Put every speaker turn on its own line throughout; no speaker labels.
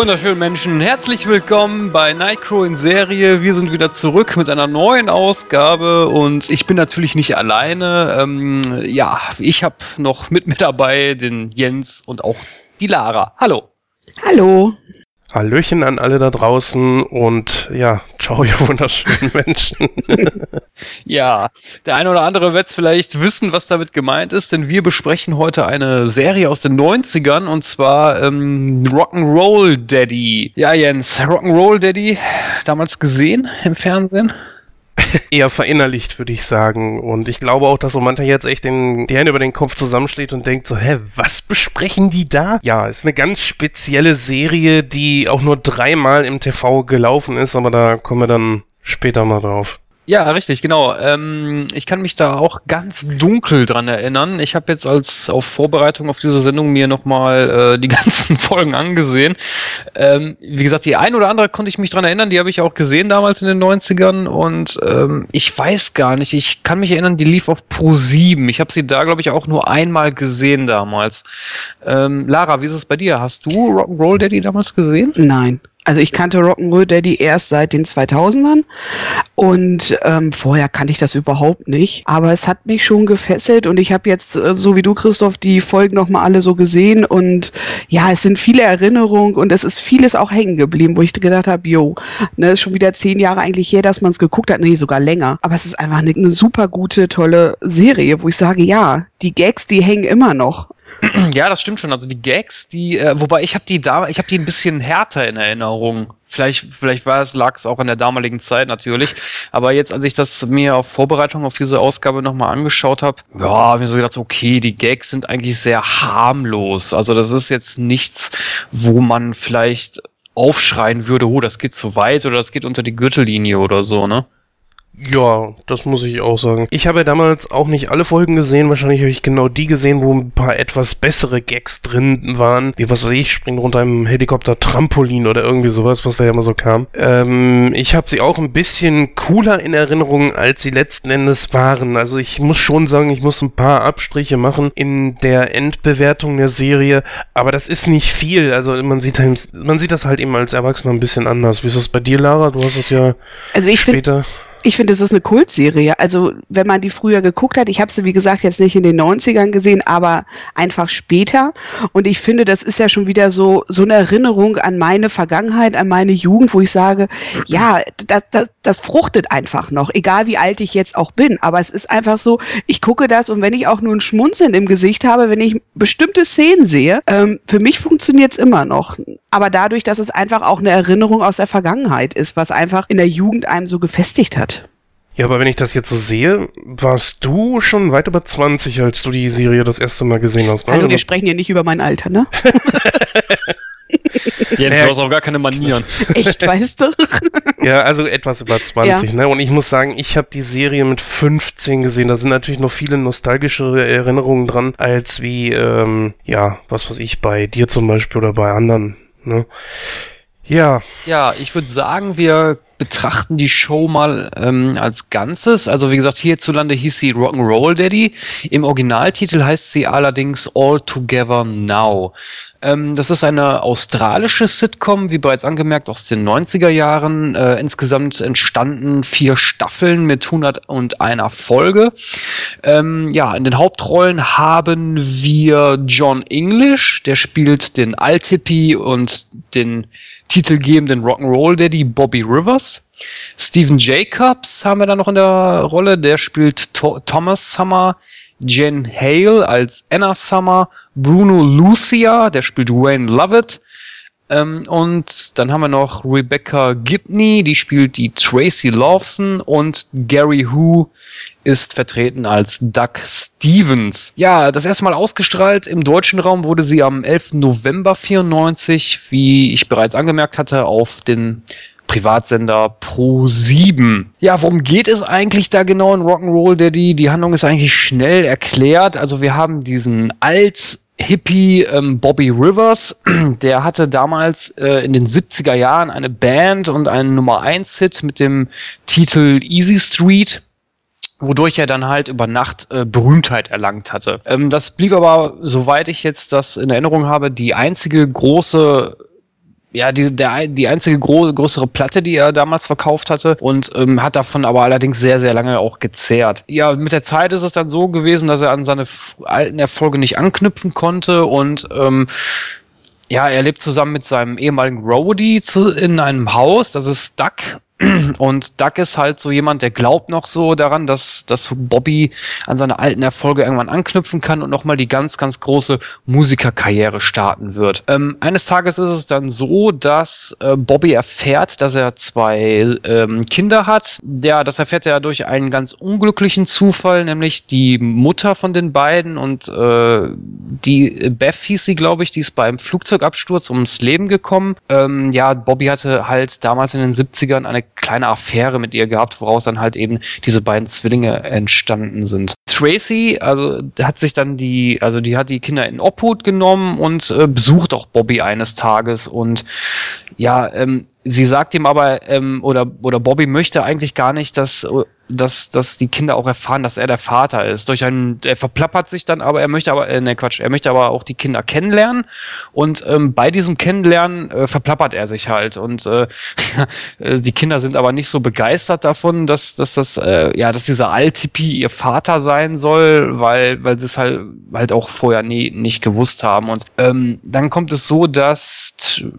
Wunderschönen Menschen. Herzlich willkommen bei Nightcrow in Serie. Wir sind wieder zurück mit einer neuen Ausgabe und ich bin natürlich nicht alleine. Ähm, ja, ich habe noch mit mir dabei den Jens und auch die Lara. Hallo.
Hallo.
Hallöchen an alle da draußen und ja, ciao, ihr wunderschönen Menschen.
ja, der eine oder andere wird vielleicht wissen, was damit gemeint ist, denn wir besprechen heute eine Serie aus den 90ern und zwar ähm, Rock'n'Roll Daddy. Ja, Jens, Rock'n'Roll Daddy, damals gesehen im Fernsehen?
Eher verinnerlicht, würde ich sagen. Und ich glaube auch, dass so mancher jetzt echt den, die Hände über den Kopf zusammenschlägt und denkt so, hä, was besprechen die da? Ja, ist eine ganz spezielle Serie, die auch nur dreimal im TV gelaufen ist, aber da kommen wir dann später mal drauf.
Ja, richtig, genau. Ähm, ich kann mich da auch ganz dunkel dran erinnern. Ich habe jetzt als auf Vorbereitung auf diese Sendung mir nochmal äh, die ganzen Folgen angesehen. Ähm, wie gesagt, die ein oder andere konnte ich mich dran erinnern, die habe ich auch gesehen damals in den 90ern und ähm, ich weiß gar nicht, ich kann mich erinnern, die lief auf Pro 7. Ich habe sie da, glaube ich, auch nur einmal gesehen damals. Ähm, Lara, wie ist es bei dir? Hast du Rock'n'Roll Daddy damals gesehen?
Nein. Also ich kannte Rock'n'Roll Daddy erst seit den 2000ern und ähm, vorher kannte ich das überhaupt nicht. Aber es hat mich schon gefesselt und ich habe jetzt, äh, so wie du Christoph, die Folgen nochmal alle so gesehen und ja, es sind viele Erinnerungen und es ist vieles auch hängen geblieben, wo ich gedacht habe, jo, ne, ist schon wieder zehn Jahre eigentlich her, dass man es geguckt hat, nee, sogar länger. Aber es ist einfach eine, eine super gute, tolle Serie, wo ich sage, ja, die Gags, die hängen immer noch.
Ja, das stimmt schon. Also die Gags, die, äh, wobei ich habe die da, ich habe die ein bisschen härter in Erinnerung. Vielleicht, vielleicht war es, lag es auch in der damaligen Zeit natürlich. Aber jetzt, als ich das mir auf Vorbereitung auf diese Ausgabe nochmal angeschaut habe, ja, habe ich so gedacht, okay, die Gags sind eigentlich sehr harmlos. Also das ist jetzt nichts, wo man vielleicht aufschreien würde, oh, das geht zu weit oder das geht unter die Gürtellinie oder so, ne?
Ja, das muss ich auch sagen. Ich habe ja damals auch nicht alle Folgen gesehen. Wahrscheinlich habe ich genau die gesehen, wo ein paar etwas bessere Gags drin waren. Wie was weiß ich, springen runter einem Helikopter Trampolin oder irgendwie sowas, was da ja immer so kam. Ähm, ich habe sie auch ein bisschen cooler in Erinnerung, als sie letzten Endes waren. Also ich muss schon sagen, ich muss ein paar Abstriche machen in der Endbewertung der Serie. Aber das ist nicht viel. Also man sieht, halt, man sieht das halt eben als Erwachsener ein bisschen anders. Wie ist das bei dir, Lara? Du hast es ja
also ich später. Ich finde, es ist eine Kultserie. Also, wenn man die früher geguckt hat, ich habe sie, wie gesagt, jetzt nicht in den 90ern gesehen, aber einfach später. Und ich finde, das ist ja schon wieder so, so eine Erinnerung an meine Vergangenheit, an meine Jugend, wo ich sage, ja, das, das, das fruchtet einfach noch, egal wie alt ich jetzt auch bin. Aber es ist einfach so, ich gucke das und wenn ich auch nur ein Schmunzeln im Gesicht habe, wenn ich bestimmte Szenen sehe, ähm, für mich funktioniert es immer noch. Aber dadurch, dass es einfach auch eine Erinnerung aus der Vergangenheit ist, was einfach in der Jugend einem so gefestigt hat.
Ja, aber wenn ich das jetzt so sehe, warst du schon weit über 20, als du die Serie das erste Mal gesehen hast.
Ne? Also wir sprechen ja nicht über mein Alter, ne?
Jens, du hast auch gar keine Manieren.
Echt, weißt du?
ja, also etwas über 20, ja. ne? Und ich muss sagen, ich habe die Serie mit 15 gesehen. Da sind natürlich noch viele nostalgischere Erinnerungen dran, als wie, ähm, ja, was weiß ich, bei dir zum Beispiel oder bei anderen, ne?
Ja. Ja, ich würde sagen, wir betrachten die Show mal ähm, als Ganzes. Also wie gesagt, hierzulande hieß sie Rock'n'Roll Daddy. Im Originaltitel heißt sie allerdings All Together Now. Ähm, das ist eine australische Sitcom, wie bereits angemerkt, aus den 90er Jahren. Äh, insgesamt entstanden vier Staffeln mit 101 Folge. Ähm, ja, in den Hauptrollen haben wir John English, der spielt den Altippy und den titelgebenden Rock'n'Roll Daddy Bobby Rivers. Steven Jacobs haben wir da noch in der Rolle, der spielt to Thomas Summer. Jen Hale als Anna Summer, Bruno Lucia, der spielt Wayne Lovett. Ähm, und dann haben wir noch Rebecca Gibney, die spielt die Tracy Lawson und Gary Who ist vertreten als Doug Stevens. Ja, das erste Mal ausgestrahlt im deutschen Raum wurde sie am 11. November 94, wie ich bereits angemerkt hatte, auf den Privatsender Pro 7. Ja, worum geht es eigentlich da genau in Rock'n'Roll Daddy? Die Handlung ist eigentlich schnell erklärt. Also wir haben diesen alt Hippie ähm, Bobby Rivers, der hatte damals äh, in den 70er Jahren eine Band und einen Nummer 1 Hit mit dem Titel Easy Street wodurch er dann halt über Nacht äh, Berühmtheit erlangt hatte. Ähm, das blieb aber, soweit ich jetzt das in Erinnerung habe, die einzige große ja, die, der, die einzige gro größere Platte, die er damals verkauft hatte und ähm, hat davon aber allerdings sehr, sehr lange auch gezehrt. Ja, mit der Zeit ist es dann so gewesen, dass er an seine alten Erfolge nicht anknüpfen konnte und ähm, ja, er lebt zusammen mit seinem ehemaligen Roadie zu, in einem Haus, das ist Duck und Doug ist halt so jemand, der glaubt noch so daran, dass, dass Bobby an seine alten Erfolge irgendwann anknüpfen kann und nochmal die ganz, ganz große Musikerkarriere starten wird. Ähm, eines Tages ist es dann so, dass äh, Bobby erfährt, dass er zwei ähm, Kinder hat. Ja, das erfährt er durch einen ganz unglücklichen Zufall, nämlich die Mutter von den beiden und äh, die Beth hieß sie, glaube ich, die ist beim Flugzeugabsturz ums Leben gekommen. Ähm, ja, Bobby hatte halt damals in den 70ern eine kleine Affäre mit ihr gehabt, woraus dann halt eben diese beiden Zwillinge entstanden sind. Tracy, also hat sich dann die, also die hat die Kinder in Obhut genommen und äh, besucht auch Bobby eines Tages und ja, ähm, sie sagt ihm aber, ähm, oder, oder Bobby möchte eigentlich gar nicht, dass dass, dass die Kinder auch erfahren, dass er der Vater ist. Durch einen, er verplappert sich dann, aber er möchte aber, äh, ne Quatsch, er möchte aber auch die Kinder kennenlernen. Und ähm, bei diesem Kennenlernen äh, verplappert er sich halt. Und äh, äh, die Kinder sind aber nicht so begeistert davon, dass, dass das, äh, ja, dass dieser Altipi ihr Vater sein soll, weil, weil sie es halt, halt auch vorher nie, nicht gewusst haben. Und ähm, dann kommt es so, dass,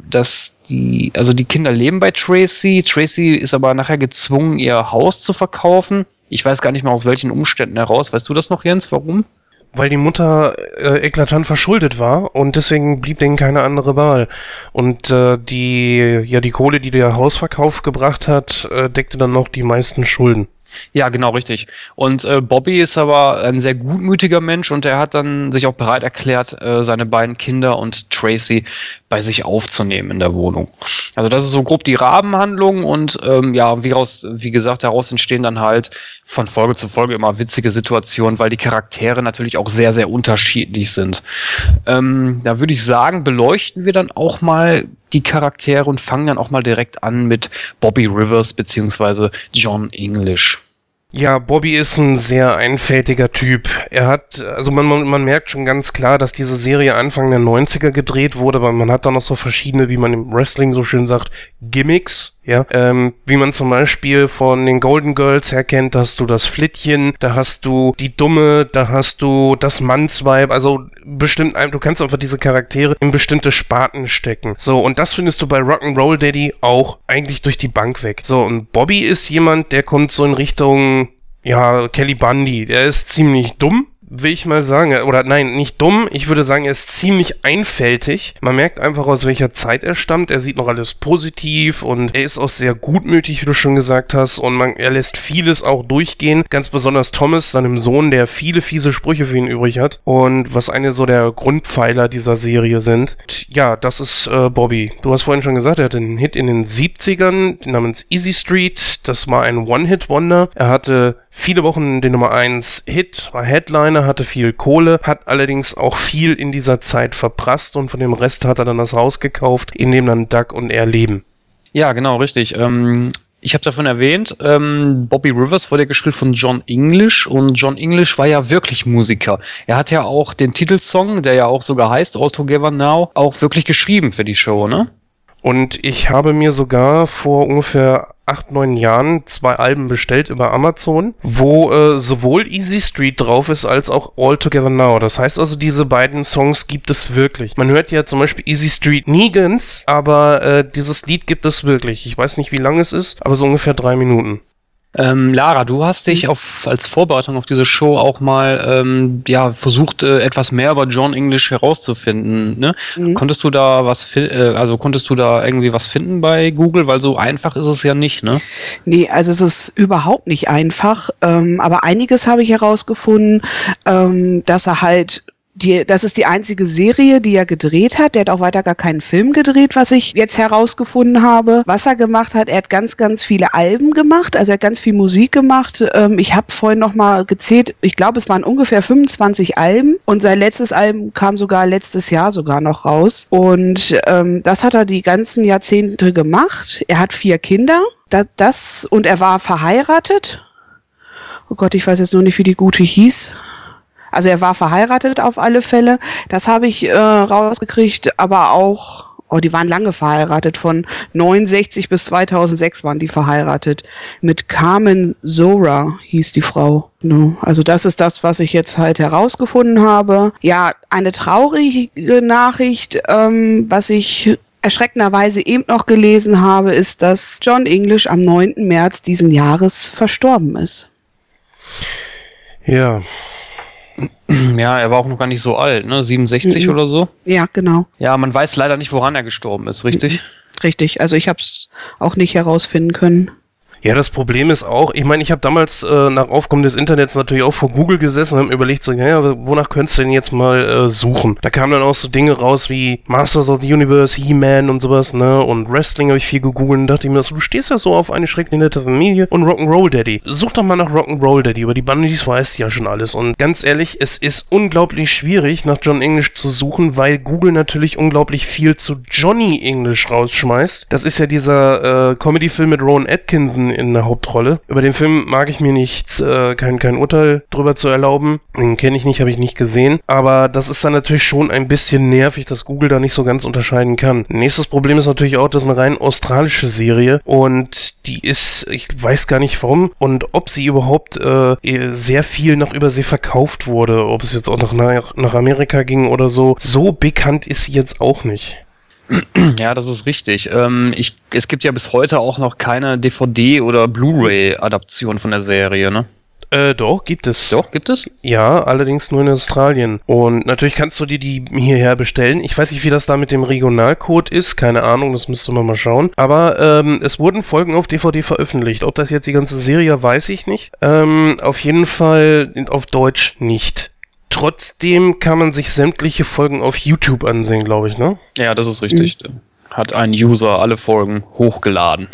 dass die, also die Kinder leben bei Tracy. Tracy ist aber nachher gezwungen, ihr Haus zu verkaufen. Ich weiß gar nicht mehr aus welchen Umständen heraus. Weißt du das noch, Jens? Warum?
Weil die Mutter äh, eklatant verschuldet war und deswegen blieb denen keine andere Wahl. Und äh, die, ja, die Kohle, die der Hausverkauf gebracht hat, äh, deckte dann noch die meisten Schulden.
Ja, genau, richtig. Und äh, Bobby ist aber ein sehr gutmütiger Mensch und er hat dann sich auch bereit erklärt, äh, seine beiden Kinder und Tracy bei sich aufzunehmen in der Wohnung. Also das ist so grob die Rabenhandlung und ähm, ja, wie, raus, wie gesagt, daraus entstehen dann halt von Folge zu Folge immer witzige Situationen, weil die Charaktere natürlich auch sehr, sehr unterschiedlich sind. Ähm, da würde ich sagen, beleuchten wir dann auch mal die Charaktere und fangen dann auch mal direkt an mit Bobby Rivers beziehungsweise John English.
Ja, Bobby ist ein sehr einfältiger Typ. Er hat, also man, man, man merkt schon ganz klar, dass diese Serie Anfang der 90er gedreht wurde, weil man hat da noch so verschiedene, wie man im Wrestling so schön sagt, Gimmicks. Ja, ähm, wie man zum Beispiel von den Golden Girls her kennt, da hast du das Flittchen, da hast du die Dumme, da hast du das Mannsweib, also bestimmt, du kannst einfach diese Charaktere in bestimmte Sparten stecken. So, und das findest du bei Rock'n'Roll Daddy auch eigentlich durch die Bank weg. So, und Bobby ist jemand, der kommt so in Richtung, ja, Kelly Bundy, der ist ziemlich dumm, will ich mal sagen, oder nein, nicht dumm, ich würde sagen, er ist ziemlich einfältig. Man merkt einfach, aus welcher Zeit er stammt. Er sieht noch alles positiv und er ist auch sehr gutmütig, wie du schon gesagt hast, und man, er lässt vieles auch durchgehen. Ganz besonders Thomas, seinem Sohn, der viele fiese Sprüche für ihn übrig hat und was eine so der Grundpfeiler dieser Serie sind. Ja, das ist äh, Bobby. Du hast vorhin schon gesagt, er hatte einen Hit in den 70ern namens Easy Street. Das war ein One-Hit-Wonder. Er hatte viele Wochen den Nummer 1 Hit, war Headliner, hatte viel Kohle, hat allerdings auch viel in dieser Zeit verprasst und von dem Rest hat er dann das Haus gekauft, in dem dann Doug und er leben.
Ja, genau, richtig. Ähm, ich habe davon erwähnt, ähm, Bobby Rivers wurde gespielt von John English und John English war ja wirklich Musiker. Er hat ja auch den Titelsong, der ja auch sogar heißt All Together Now, auch wirklich geschrieben für die Show, ne?
Und ich habe mir sogar vor ungefähr acht, neun Jahren zwei Alben bestellt über Amazon, wo äh, sowohl Easy Street drauf ist als auch All Together Now. Das heißt also, diese beiden Songs gibt es wirklich. Man hört ja zum Beispiel Easy Street nie ganz, aber äh, dieses Lied gibt es wirklich. Ich weiß nicht, wie lang es ist, aber so ungefähr drei Minuten.
Ähm, Lara, du hast dich auf, als Vorbereitung auf diese Show auch mal ähm, ja, versucht, äh, etwas mehr über John English herauszufinden. Ne? Mhm. Konntest du da was äh, also konntest du da irgendwie was finden bei Google? Weil so einfach ist es ja nicht, ne?
Nee, also es ist überhaupt nicht einfach. Ähm, aber einiges habe ich herausgefunden, ähm, dass er halt die, das ist die einzige Serie, die er gedreht hat. Der hat auch weiter gar keinen Film gedreht, was ich jetzt herausgefunden habe. Was er gemacht hat, er hat ganz, ganz viele Alben gemacht, also er hat ganz viel Musik gemacht. Ähm, ich habe vorhin noch mal gezählt, ich glaube, es waren ungefähr 25 Alben und sein letztes Album kam sogar letztes Jahr sogar noch raus. Und ähm, das hat er die ganzen Jahrzehnte gemacht. Er hat vier Kinder. Das, das und er war verheiratet. Oh Gott, ich weiß jetzt nur nicht, wie die gute hieß. Also er war verheiratet auf alle Fälle. Das habe ich äh, rausgekriegt, aber auch oh, die waren lange verheiratet. Von 69 bis 2006 waren die verheiratet. Mit Carmen Zora hieß die Frau. Also das ist das, was ich jetzt halt herausgefunden habe. Ja, eine traurige Nachricht, ähm, was ich erschreckenderweise eben noch gelesen habe, ist, dass John English am 9. März diesen Jahres verstorben ist.
Ja.
Ja, er war auch noch gar nicht so alt, ne? 67 mhm. oder so.
Ja, genau.
Ja, man weiß leider nicht, woran er gestorben ist, richtig?
Mhm. Richtig, also ich habe es auch nicht herausfinden können.
Ja, das Problem ist auch, ich meine, ich habe damals äh, nach Aufkommen des Internets natürlich auch vor Google gesessen und habe überlegt, so, ja, wonach könntest du denn jetzt mal äh, suchen? Da kamen dann auch so Dinge raus wie Masters of the Universe, He-Man und sowas, ne? Und Wrestling habe ich viel gegoogelt und dachte mir, so, du stehst ja so auf eine schrecklich nette Familie und Rock'n'Roll Daddy. Such doch mal nach Rock'n'Roll Daddy, über die Bunnies weißt ja schon alles. Und ganz ehrlich, es ist unglaublich schwierig, nach John English zu suchen, weil Google natürlich unglaublich viel zu Johnny English rausschmeißt. Das ist ja dieser äh, Comedy-Film mit Rowan Atkinson in der Hauptrolle. Über den Film mag ich mir nichts, äh, kein, kein Urteil drüber zu erlauben. Den kenne ich nicht, habe ich nicht gesehen. Aber das ist dann natürlich schon ein bisschen nervig, dass Google da nicht so ganz unterscheiden kann. Nächstes Problem ist natürlich auch, das ist eine rein australische Serie und die ist, ich weiß gar nicht warum und ob sie überhaupt äh, sehr viel nach Übersee verkauft wurde, ob es jetzt auch nach, nach Amerika ging oder so. So bekannt ist sie jetzt auch nicht.
Ja, das ist richtig. Ähm, ich, es gibt ja bis heute auch noch keine DVD- oder Blu-ray-Adaption von der Serie, ne?
Äh, doch, gibt es.
Doch, gibt es?
Ja, allerdings nur in Australien. Und natürlich kannst du dir die hierher bestellen. Ich weiß nicht, wie das da mit dem Regionalcode ist. Keine Ahnung, das müsste man mal schauen. Aber ähm, es wurden Folgen auf DVD veröffentlicht. Ob das jetzt die ganze Serie, weiß ich nicht. Ähm, auf jeden Fall auf Deutsch nicht. Trotzdem kann man sich sämtliche Folgen auf YouTube ansehen, glaube ich, ne?
Ja, das ist richtig. Mhm. Hat ein User alle Folgen hochgeladen.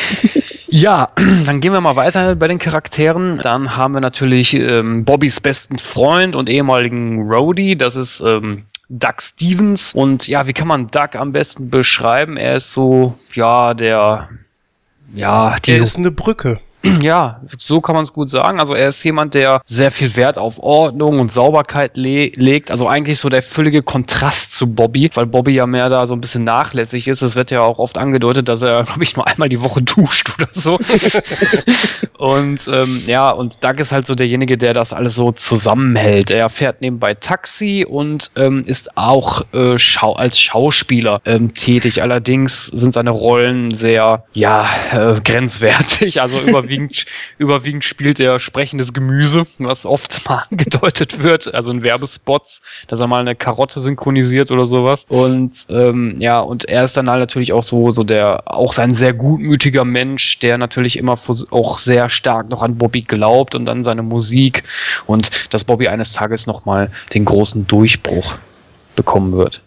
ja, dann gehen wir mal weiter bei den Charakteren. Dann haben wir natürlich ähm, Bobbys besten Freund und ehemaligen Roadie. Das ist ähm, Doug Stevens. Und ja, wie kann man Doug am besten beschreiben? Er ist so, ja, der, ja,
die. Er ist eine Brücke.
Ja, so kann man es gut sagen. Also er ist jemand, der sehr viel Wert auf Ordnung und Sauberkeit le legt. Also eigentlich so der völlige Kontrast zu Bobby, weil Bobby ja mehr da so ein bisschen nachlässig ist. Es wird ja auch oft angedeutet, dass er, glaube ich, nur einmal die Woche duscht oder so. und ähm, ja, und Doug ist halt so derjenige, der das alles so zusammenhält. Er fährt nebenbei Taxi und ähm, ist auch äh, schau als Schauspieler ähm, tätig. Allerdings sind seine Rollen sehr, ja, äh, grenzwertig. Also überwiegend überwiegend, überwiegend spielt er sprechendes Gemüse, was oft mal angedeutet wird, also in Werbespots, dass er mal eine Karotte synchronisiert oder sowas. Und ähm, ja, und er ist dann halt natürlich auch so, so der, auch ein sehr gutmütiger Mensch, der natürlich immer auch sehr stark noch an Bobby glaubt und an seine Musik und dass Bobby eines Tages nochmal den großen Durchbruch bekommen wird.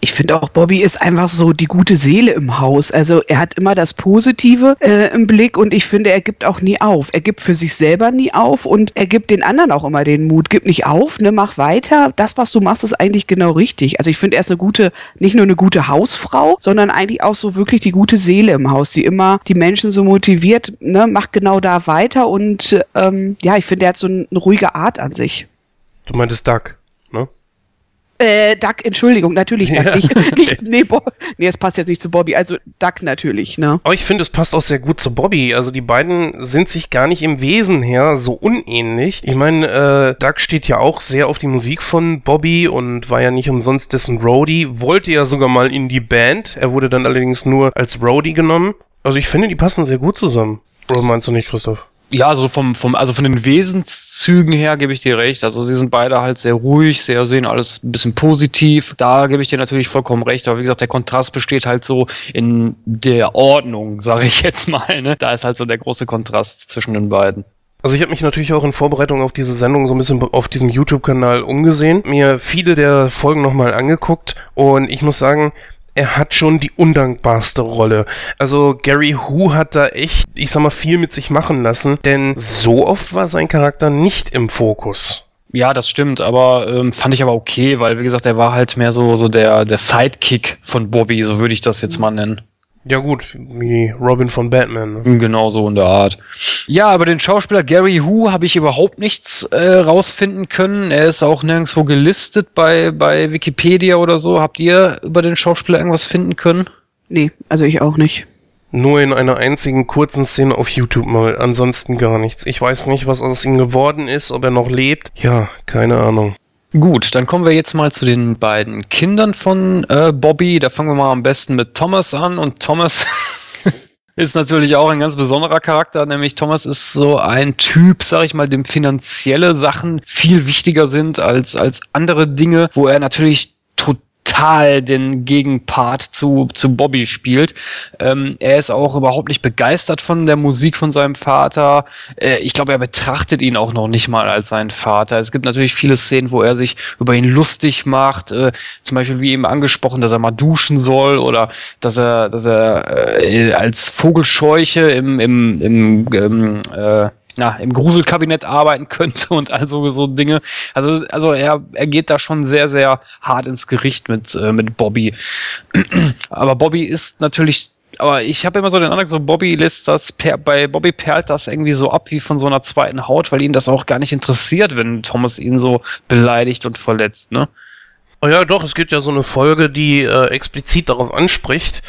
Ich finde auch, Bobby ist einfach so die gute Seele im Haus. Also er hat immer das Positive äh, im Blick und ich finde, er gibt auch nie auf. Er gibt für sich selber nie auf und er gibt den anderen auch immer den Mut. Gib nicht auf, ne, mach weiter. Das, was du machst, ist eigentlich genau richtig. Also ich finde, er ist eine gute, nicht nur eine gute Hausfrau, sondern eigentlich auch so wirklich die gute Seele im Haus, die immer die Menschen so motiviert, ne, macht genau da weiter und ähm, ja, ich finde, er hat so eine ruhige Art an sich.
Du meintest Doug?
Äh, Duck, Entschuldigung, natürlich Duck. Ja, nicht, nicht, nee, Bo nee, es passt jetzt nicht zu Bobby, also Duck natürlich, ne?
Aber ich finde, es passt auch sehr gut zu Bobby. Also die beiden sind sich gar nicht im Wesen her so unähnlich. Ich meine, äh, Duck steht ja auch sehr auf die Musik von Bobby und war ja nicht umsonst dessen Roadie, wollte ja sogar mal in die Band. Er wurde dann allerdings nur als Roadie genommen. Also ich finde, die passen sehr gut zusammen. Oder meinst du nicht, Christoph?
Ja, also vom, vom, also von den Wesenszügen her gebe ich dir recht. Also sie sind beide halt sehr ruhig, sehr sehen alles ein bisschen positiv. Da gebe ich dir natürlich vollkommen recht. Aber wie gesagt, der Kontrast besteht halt so in der Ordnung, sage ich jetzt mal. Ne? Da ist halt so der große Kontrast zwischen den beiden.
Also ich habe mich natürlich auch in Vorbereitung auf diese Sendung so ein bisschen auf diesem YouTube-Kanal umgesehen, mir viele der Folgen nochmal angeguckt und ich muss sagen, er hat schon die undankbarste Rolle. Also Gary Hu hat da echt, ich sag mal, viel mit sich machen lassen, denn so oft war sein Charakter nicht im Fokus.
Ja, das stimmt, aber ähm, fand ich aber okay, weil wie gesagt, er war halt mehr so so der der Sidekick von Bobby, so würde ich das jetzt mal nennen.
Ja gut, wie Robin von Batman. Ne?
Genau so in der Art. Ja, aber den Schauspieler Gary Hu habe ich überhaupt nichts äh, rausfinden können. Er ist auch nirgendwo gelistet bei, bei Wikipedia oder so. Habt ihr über den Schauspieler irgendwas finden können?
Nee, also ich auch nicht.
Nur in einer einzigen kurzen Szene auf YouTube mal, ansonsten gar nichts. Ich weiß nicht, was aus ihm geworden ist, ob er noch lebt. Ja, keine Ahnung.
Gut, dann kommen wir jetzt mal zu den beiden Kindern von äh, Bobby. Da fangen wir mal am besten mit Thomas an. Und Thomas ist natürlich auch ein ganz besonderer Charakter, nämlich Thomas ist so ein Typ, sag ich mal, dem finanzielle Sachen viel wichtiger sind als, als andere Dinge, wo er natürlich total den Gegenpart zu, zu Bobby spielt. Ähm, er ist auch überhaupt nicht begeistert von der Musik von seinem Vater. Äh, ich glaube, er betrachtet ihn auch noch nicht mal als seinen Vater. Es gibt natürlich viele Szenen, wo er sich über ihn lustig macht. Äh, zum Beispiel wie eben angesprochen, dass er mal duschen soll oder dass er, dass er äh, als Vogelscheuche im, im, im, im äh, na, im Gruselkabinett arbeiten könnte und also so Dinge. Also, also er, er geht da schon sehr, sehr hart ins Gericht mit, äh, mit Bobby. Aber Bobby ist natürlich aber ich habe immer so den Eindruck, so Bobby lässt das, bei Bobby perlt das irgendwie so ab wie von so einer zweiten Haut, weil ihn das auch gar nicht interessiert, wenn Thomas ihn so beleidigt und verletzt, ne?
Oh ja, doch, es gibt ja so eine Folge, die äh, explizit darauf anspricht.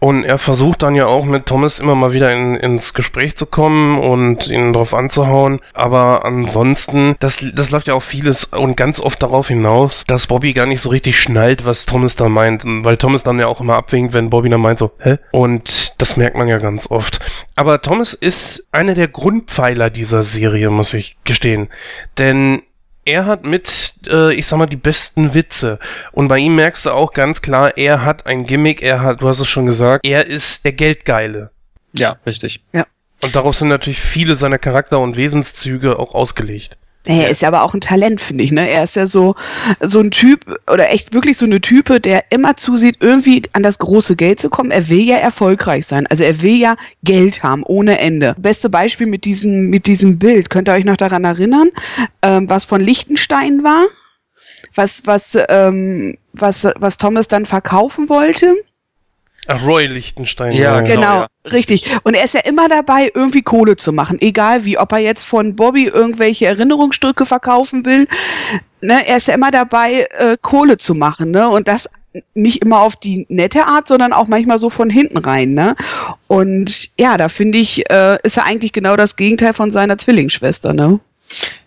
Und er versucht dann ja auch mit Thomas immer mal wieder in, ins Gespräch zu kommen und ihn drauf anzuhauen. Aber ansonsten, das, das läuft ja auch vieles und ganz oft darauf hinaus, dass Bobby gar nicht so richtig schnallt, was Thomas da meint. Weil Thomas dann ja auch immer abwinkt, wenn Bobby dann meint so, hä? Und das merkt man ja ganz oft. Aber Thomas ist einer der Grundpfeiler dieser Serie, muss ich gestehen. Denn er hat mit, äh, ich sag mal, die besten Witze. Und bei ihm merkst du auch ganz klar, er hat ein Gimmick, er hat, du hast es schon gesagt, er ist der Geldgeile.
Ja, richtig.
Ja.
Und darauf sind natürlich viele seiner Charakter- und Wesenszüge auch ausgelegt.
Er ist ja aber auch ein Talent, finde ich. Ne? Er ist ja so, so ein Typ oder echt wirklich so eine Type, der immer zusieht, irgendwie an das große Geld zu kommen. Er will ja erfolgreich sein. Also er will ja Geld haben ohne Ende. Beste Beispiel mit diesem, mit diesem Bild. Könnt ihr euch noch daran erinnern, ähm, was von Lichtenstein war? Was, was, ähm, was, was Thomas dann verkaufen wollte?
Roy Lichtenstein.
Ja, ja. genau, ja. richtig. Und er ist ja immer dabei, irgendwie Kohle zu machen. Egal wie, ob er jetzt von Bobby irgendwelche Erinnerungsstücke verkaufen will. Ne, er ist ja immer dabei, äh, Kohle zu machen. Ne? Und das nicht immer auf die nette Art, sondern auch manchmal so von hinten rein. Ne? Und ja, da finde ich, äh, ist er eigentlich genau das Gegenteil von seiner Zwillingsschwester. Ne?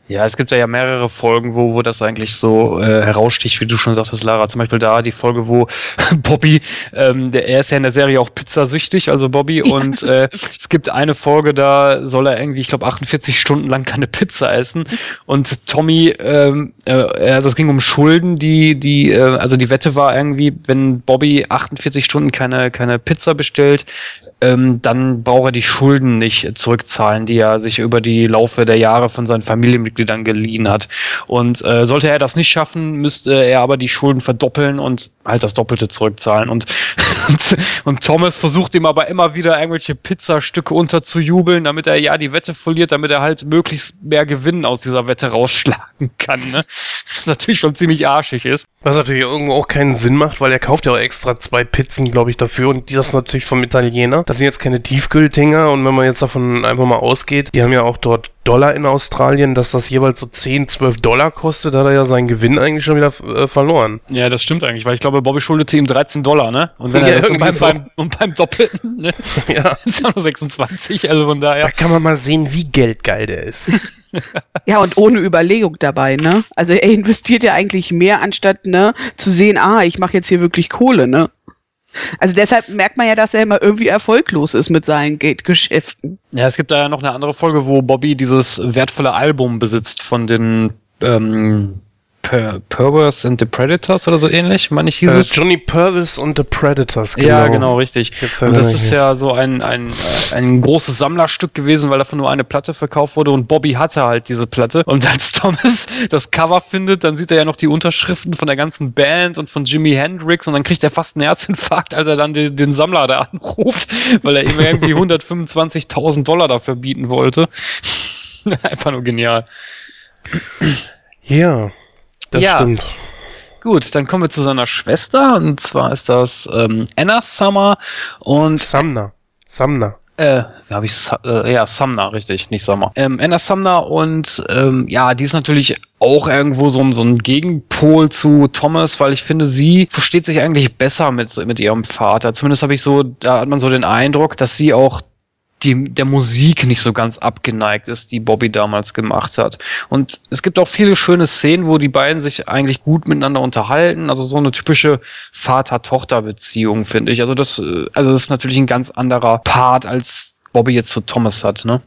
Ja, es gibt ja mehrere Folgen, wo, wo das eigentlich so äh, heraussticht, wie du schon sagtest, Lara. Zum Beispiel da die Folge, wo Bobby, ähm, der, er ist ja in der Serie auch pizzasüchtig, also Bobby, ja, und äh, es gibt eine Folge, da soll er irgendwie, ich glaube, 48 Stunden lang keine Pizza essen. Und Tommy, ähm, äh, also es ging um Schulden, die, die, äh, also die Wette war irgendwie, wenn Bobby 48 Stunden keine, keine Pizza bestellt, ähm, dann braucht er die Schulden nicht zurückzahlen, die er sich über die Laufe der Jahre von seinen Familienmitgliedern geliehen hat. Und äh, sollte er das nicht schaffen, müsste er aber die Schulden verdoppeln und halt das Doppelte zurückzahlen. Und, und, und Thomas versucht ihm aber immer wieder irgendwelche Pizzastücke unterzujubeln, damit er ja die Wette verliert, damit er halt möglichst mehr Gewinn aus dieser Wette rausschlagen kann. Ne? Was natürlich schon ziemlich arschig ist.
Was natürlich irgendwo auch keinen Sinn macht, weil er kauft ja auch extra zwei Pizzen, glaube ich, dafür und die das natürlich vom Italiener. Das sind jetzt keine Tiefkühldinger und wenn man jetzt davon einfach mal ausgeht, die haben ja auch dort Dollar in Australien, dass das jeweils so 10, 12 Dollar kostet, hat er ja seinen Gewinn eigentlich schon wieder äh, verloren.
Ja, das stimmt eigentlich, weil ich glaube, Bobby schuldete ihm 13 Dollar, ne? Und wenn ja, er das beim, so. beim, und beim Doppelten, ne? Ja. ist er nur 26, also von daher.
Da kann man mal sehen, wie geldgeil der ist.
ja, und ohne Überlegung dabei, ne? Also er investiert ja eigentlich mehr, anstatt, ne, zu sehen, ah, ich mache jetzt hier wirklich Kohle, ne? Also deshalb merkt man ja, dass er immer irgendwie erfolglos ist mit seinen Geldgeschäften.
Ja, es gibt da ja noch eine andere Folge, wo Bobby dieses wertvolle Album besitzt von den ähm, Per Purvis and the Predators oder so ähnlich, meine ich hieß
äh, es. Johnny Purvis und the Predators,
genau. Ja, genau, richtig. Und das ist ja so ein, ein, ein großes Sammlerstück gewesen, weil davon nur eine Platte verkauft wurde und Bobby hatte halt diese Platte. Und als Thomas das Cover findet, dann sieht er ja noch die Unterschriften von der ganzen Band und von Jimi Hendrix und dann kriegt er fast einen Herzinfarkt, als er dann den, den Sammler da anruft, weil er ihm irgendwie 125.000 Dollar dafür bieten wollte. Einfach nur genial.
Ja. Das ja. stimmt.
Gut, dann kommen wir zu seiner Schwester und zwar ist das ähm, Anna Summer und
Sumner. Sumner.
Äh, habe ich äh, ja Sumner richtig, nicht Summer. Ähm, Anna Sumner und ähm, ja, die ist natürlich auch irgendwo so ein, so ein Gegenpol zu Thomas, weil ich finde, sie versteht sich eigentlich besser mit mit ihrem Vater. Zumindest habe ich so, da hat man so den Eindruck, dass sie auch die, der Musik nicht so ganz abgeneigt ist, die Bobby damals gemacht hat. Und es gibt auch viele schöne Szenen, wo die beiden sich eigentlich gut miteinander unterhalten. Also so eine typische Vater-Tochter-Beziehung, finde ich. Also das, äh, also das ist natürlich ein ganz anderer Part, als Bobby jetzt zu Thomas hat, ne?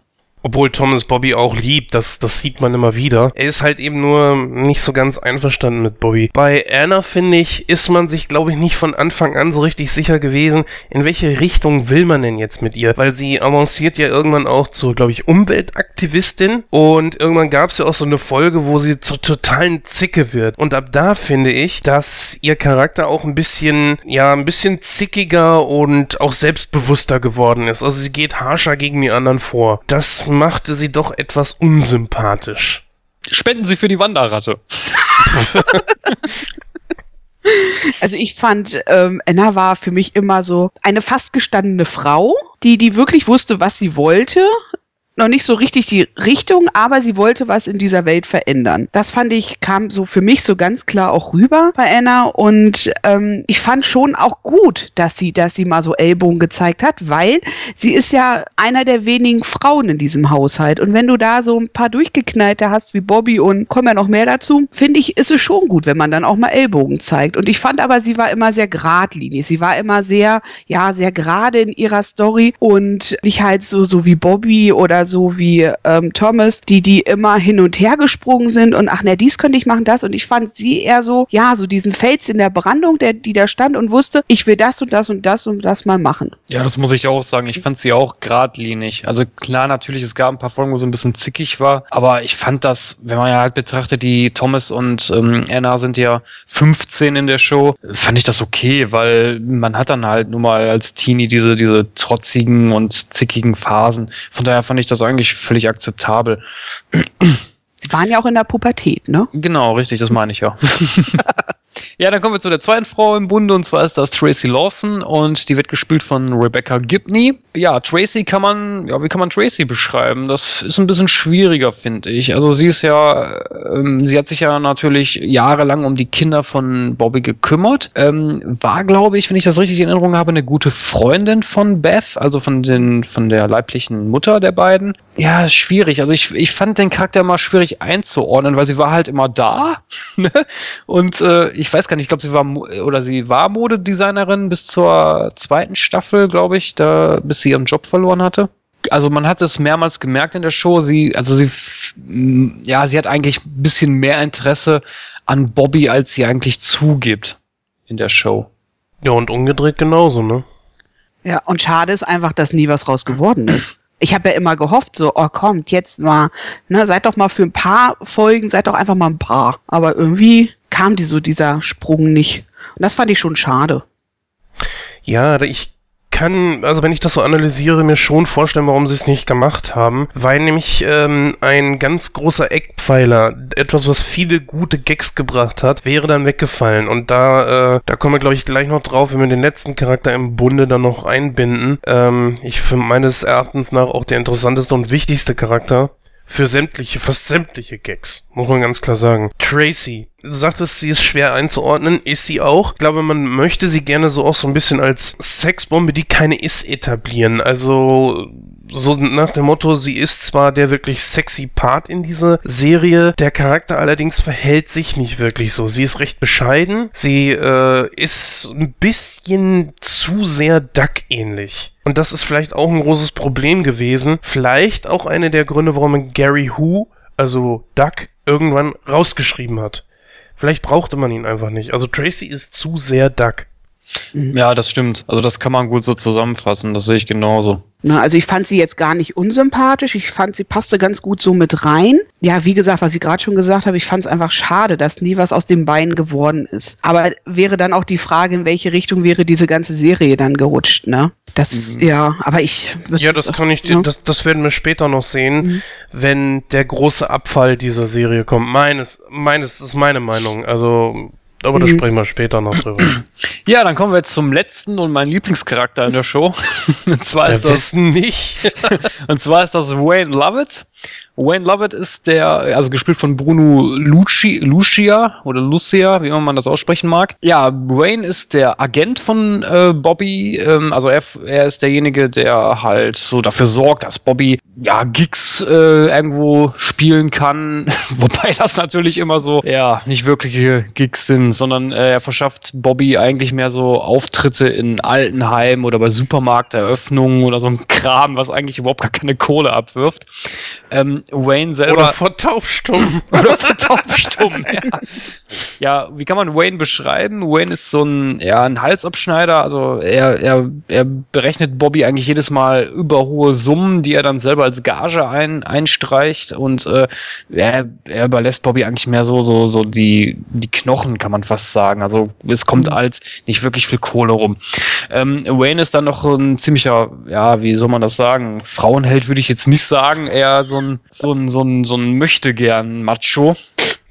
Obwohl Thomas Bobby auch liebt, das, das sieht man immer wieder. Er ist halt eben nur nicht so ganz einverstanden mit Bobby. Bei Anna, finde ich, ist man sich, glaube ich, nicht von Anfang an so richtig sicher gewesen, in welche Richtung will man denn jetzt mit ihr? Weil sie avanciert ja irgendwann auch zur, glaube ich, Umweltaktivistin und irgendwann gab es ja auch so eine Folge, wo sie zur totalen Zicke wird. Und ab da finde ich, dass ihr Charakter auch ein bisschen, ja, ein bisschen zickiger und auch selbstbewusster geworden ist. Also sie geht harscher gegen die anderen vor. Das machte sie doch etwas unsympathisch.
Spenden Sie für die Wanderratte.
Also ich fand, ähm, Anna war für mich immer so eine fast gestandene Frau, die, die wirklich wusste, was sie wollte, noch nicht so richtig die Richtung, aber sie wollte was in dieser Welt verändern. Das fand ich, kam so für mich so ganz klar auch rüber bei Anna. Und ähm, ich fand schon auch gut, dass sie, dass sie mal so Ellbogen gezeigt hat, weil sie ist ja einer der wenigen Frauen in diesem Haushalt. Und wenn du da so ein paar durchgeknallte hast wie Bobby und kommen ja noch mehr dazu, finde ich, ist es schon gut, wenn man dann auch mal Ellbogen zeigt. Und ich fand aber, sie war immer sehr geradlinig, sie war immer sehr, ja, sehr gerade in ihrer Story und nicht halt so, so wie Bobby oder so wie ähm, Thomas, die die immer hin und her gesprungen sind und ach ne, dies könnte ich machen, das und ich fand sie eher so, ja, so diesen Fels in der Brandung, der, die da stand und wusste, ich will das und das und das und das mal machen.
Ja, das muss ich auch sagen. Ich fand sie auch geradlinig. Also klar, natürlich, es gab ein paar Folgen, wo sie ein bisschen zickig war, aber ich fand das, wenn man ja halt betrachtet, die Thomas und ähm, Anna sind ja 15 in der Show, fand ich das okay, weil man hat dann halt nun mal als Teenie diese, diese trotzigen und zickigen Phasen. Von daher fand ich das das eigentlich völlig akzeptabel.
Sie waren ja auch in der Pubertät, ne?
Genau, richtig, das meine ich ja. Ja, dann kommen wir zu der zweiten Frau im Bunde und zwar ist das Tracy Lawson und die wird gespielt von Rebecca Gibney. Ja, Tracy kann man, ja, wie kann man Tracy beschreiben? Das ist ein bisschen schwieriger, finde ich. Also sie ist ja, ähm, sie hat sich ja natürlich jahrelang um die Kinder von Bobby gekümmert. Ähm, war, glaube ich, wenn ich das richtig in Erinnerung habe, eine gute Freundin von Beth, also von den, von der leiblichen Mutter der beiden. Ja, schwierig. Also ich, ich fand den Charakter immer schwierig einzuordnen, weil sie war halt immer da. Ne? und äh, ich weiß gar nicht, ich glaube, sie war oder sie war Modedesignerin bis zur zweiten Staffel, glaube ich, da bis sie ihren Job verloren hatte. Also man hat es mehrmals gemerkt in der Show. Sie, also sie, ja, sie hat eigentlich ein bisschen mehr Interesse an Bobby, als sie eigentlich zugibt in der Show.
Ja, und umgedreht genauso, ne?
Ja, und schade ist einfach, dass nie was raus geworden ist ich habe ja immer gehofft, so, oh kommt, jetzt mal, ne, seid doch mal für ein paar Folgen, seid doch einfach mal ein paar. Aber irgendwie kam die so dieser Sprung nicht. Und das fand ich schon schade.
Ja, ich kann, also wenn ich das so analysiere, mir schon vorstellen, warum sie es nicht gemacht haben, weil nämlich ähm, ein ganz großer Eckpfeiler, etwas, was viele gute Gags gebracht hat, wäre dann weggefallen. Und da, äh, da kommen wir, glaube ich, gleich noch drauf, wenn wir den letzten Charakter im Bunde dann noch einbinden. Ähm, ich für meines Erachtens nach auch der interessanteste und wichtigste Charakter für sämtliche, fast sämtliche Gags, muss man ganz klar sagen. Tracy, du sagtest, sie ist schwer einzuordnen, ist sie auch. Ich glaube, man möchte sie gerne so auch so ein bisschen als Sexbombe, die keine ist, etablieren. Also so nach dem Motto, sie ist zwar der wirklich sexy Part in dieser Serie, der Charakter allerdings verhält sich nicht wirklich so. Sie ist recht bescheiden, sie äh, ist ein bisschen zu sehr Duck-ähnlich. Und das ist vielleicht auch ein großes Problem gewesen. Vielleicht auch eine der Gründe, warum man Gary Who, also Duck, irgendwann rausgeschrieben hat. Vielleicht brauchte man ihn einfach nicht. Also Tracy ist zu sehr Duck.
Ja, das stimmt. Also das kann man gut so zusammenfassen. Das sehe ich genauso.
Na, also ich fand sie jetzt gar nicht unsympathisch. Ich fand, sie passte ganz gut so mit rein. Ja, wie gesagt, was ich gerade schon gesagt habe, ich fand es einfach schade, dass nie was aus den Beinen geworden ist. Aber wäre dann auch die Frage, in welche Richtung wäre diese ganze Serie dann gerutscht, ne? Das, mhm. ja, aber ich
Ja, das kann ich, ja. das, das werden wir später noch sehen, mhm. wenn der große Abfall dieser Serie kommt. Meines, meines ist meine Meinung. Also, aber da mhm. sprechen wir später noch drüber.
Ja, dann kommen wir jetzt zum letzten und mein Lieblingscharakter in der Show.
und zwar ist das nicht.
und zwar ist das Wayne Lovett. Wayne Lovett ist der, also gespielt von Bruno Luci, Lucia oder Lucia, wie immer man das aussprechen mag. Ja, Wayne ist der Agent von äh, Bobby. Ähm, also er, er ist derjenige, der halt so dafür sorgt, dass Bobby ja Gigs äh, irgendwo spielen kann. Wobei das natürlich immer so, ja, nicht wirkliche Gigs sind, sondern äh, er verschafft Bobby eigentlich mehr so Auftritte in Altenheim oder bei Supermarkteröffnungen oder so ein Kram, was eigentlich überhaupt gar keine Kohle abwirft. Ähm, Wayne selber.
Oder vertaubstumm.
oder vertaubstumm, ja. ja, wie kann man Wayne beschreiben? Wayne ist so ein, ja, ein Halsabschneider. Also er, er, er berechnet Bobby eigentlich jedes Mal über hohe Summen, die er dann selber als Gage ein, einstreicht. Und äh, er, er überlässt Bobby eigentlich mehr so, so, so die, die Knochen, kann man fast sagen. Also es kommt halt nicht wirklich viel Kohle rum. Ähm, Wayne ist dann noch ein ziemlicher, ja, wie soll man das sagen? Frauenheld würde ich jetzt nicht sagen, eher so ein so ein, so ein, so ein Möchtegern-Macho.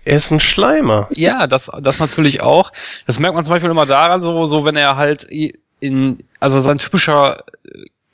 Er ist ein Schleimer.
Ja, das, das natürlich auch. Das merkt man zum Beispiel immer daran, so, so wenn er halt in, also sein typischer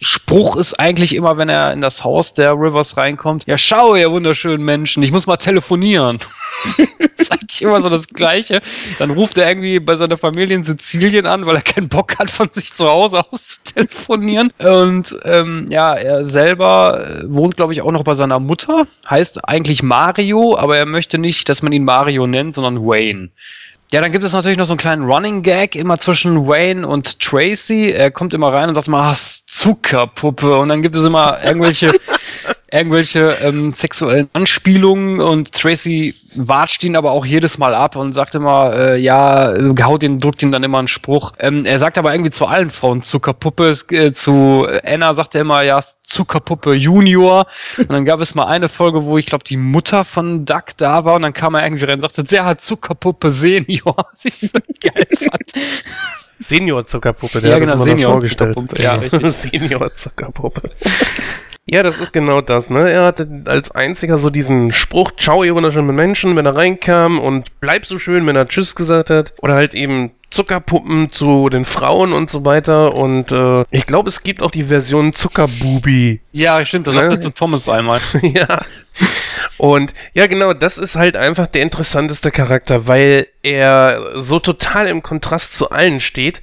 Spruch ist eigentlich immer, wenn er in das Haus der Rivers reinkommt, ja schau, ihr wunderschönen Menschen, ich muss mal telefonieren. das ist eigentlich immer so das Gleiche. Dann ruft er irgendwie bei seiner Familie in Sizilien an, weil er keinen Bock hat, von sich zu Hause aus zu telefonieren. Und ähm, ja, er selber äh, wohnt, glaube ich, auch noch bei seiner Mutter. Heißt eigentlich Mario, aber er möchte nicht, dass man ihn Mario nennt, sondern Wayne. Ja, dann gibt es natürlich noch so einen kleinen Running Gag immer zwischen Wayne und Tracy. Er kommt immer rein und sagt mal, ah, Zuckerpuppe. Und dann gibt es immer irgendwelche irgendwelche ähm, sexuellen Anspielungen und Tracy watscht ihn aber auch jedes Mal ab und sagt immer, äh, ja, haut ihn, drückt ihn dann immer einen Spruch. Ähm, er sagt aber irgendwie zu allen Frauen Zuckerpuppe. Äh, zu Anna sagt er immer, ja, Zuckerpuppe Junior. Und dann gab es mal eine Folge, wo ich glaube, die Mutter von Duck da war und dann kam er irgendwie rein und sagte, der hat Zuckerpuppe Senior, was ich so geil fand.
Senior Zuckerpuppe, der
ja,
hat
genau,
das
Senior vorgestellt.
Ja, richtig. Senior Zuckerpuppe. Ja, das ist genau das, ne? Er hatte als einziger so diesen Spruch, ciao, ihr wunderschönen Menschen, wenn er reinkam und bleib so schön, wenn er Tschüss gesagt hat. Oder halt eben Zuckerpuppen zu den Frauen und so weiter. Und äh, ich glaube, es gibt auch die Version Zuckerbubi.
Ja, stimmt, das ne? sagt er zu Thomas einmal.
ja. Und ja, genau, das ist halt einfach der interessanteste Charakter, weil er so total im Kontrast zu allen steht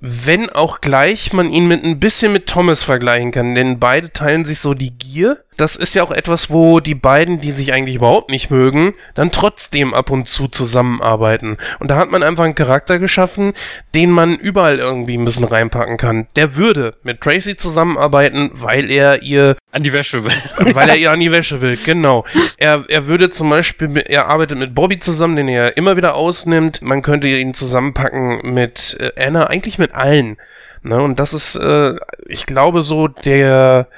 wenn auch gleich man ihn mit ein bisschen mit Thomas vergleichen kann, denn beide teilen sich so die Gier das ist ja auch etwas, wo die beiden, die sich eigentlich überhaupt nicht mögen, dann trotzdem ab und zu zusammenarbeiten. Und da hat man einfach einen Charakter geschaffen, den man überall irgendwie ein bisschen reinpacken kann. Der würde mit Tracy zusammenarbeiten, weil er ihr
an die Wäsche will.
weil er ihr an die Wäsche will, genau. Er, er würde zum Beispiel, er arbeitet mit Bobby zusammen, den er immer wieder ausnimmt. Man könnte ihn zusammenpacken mit äh, Anna, eigentlich mit allen. Ne? Und das ist, äh, ich glaube, so der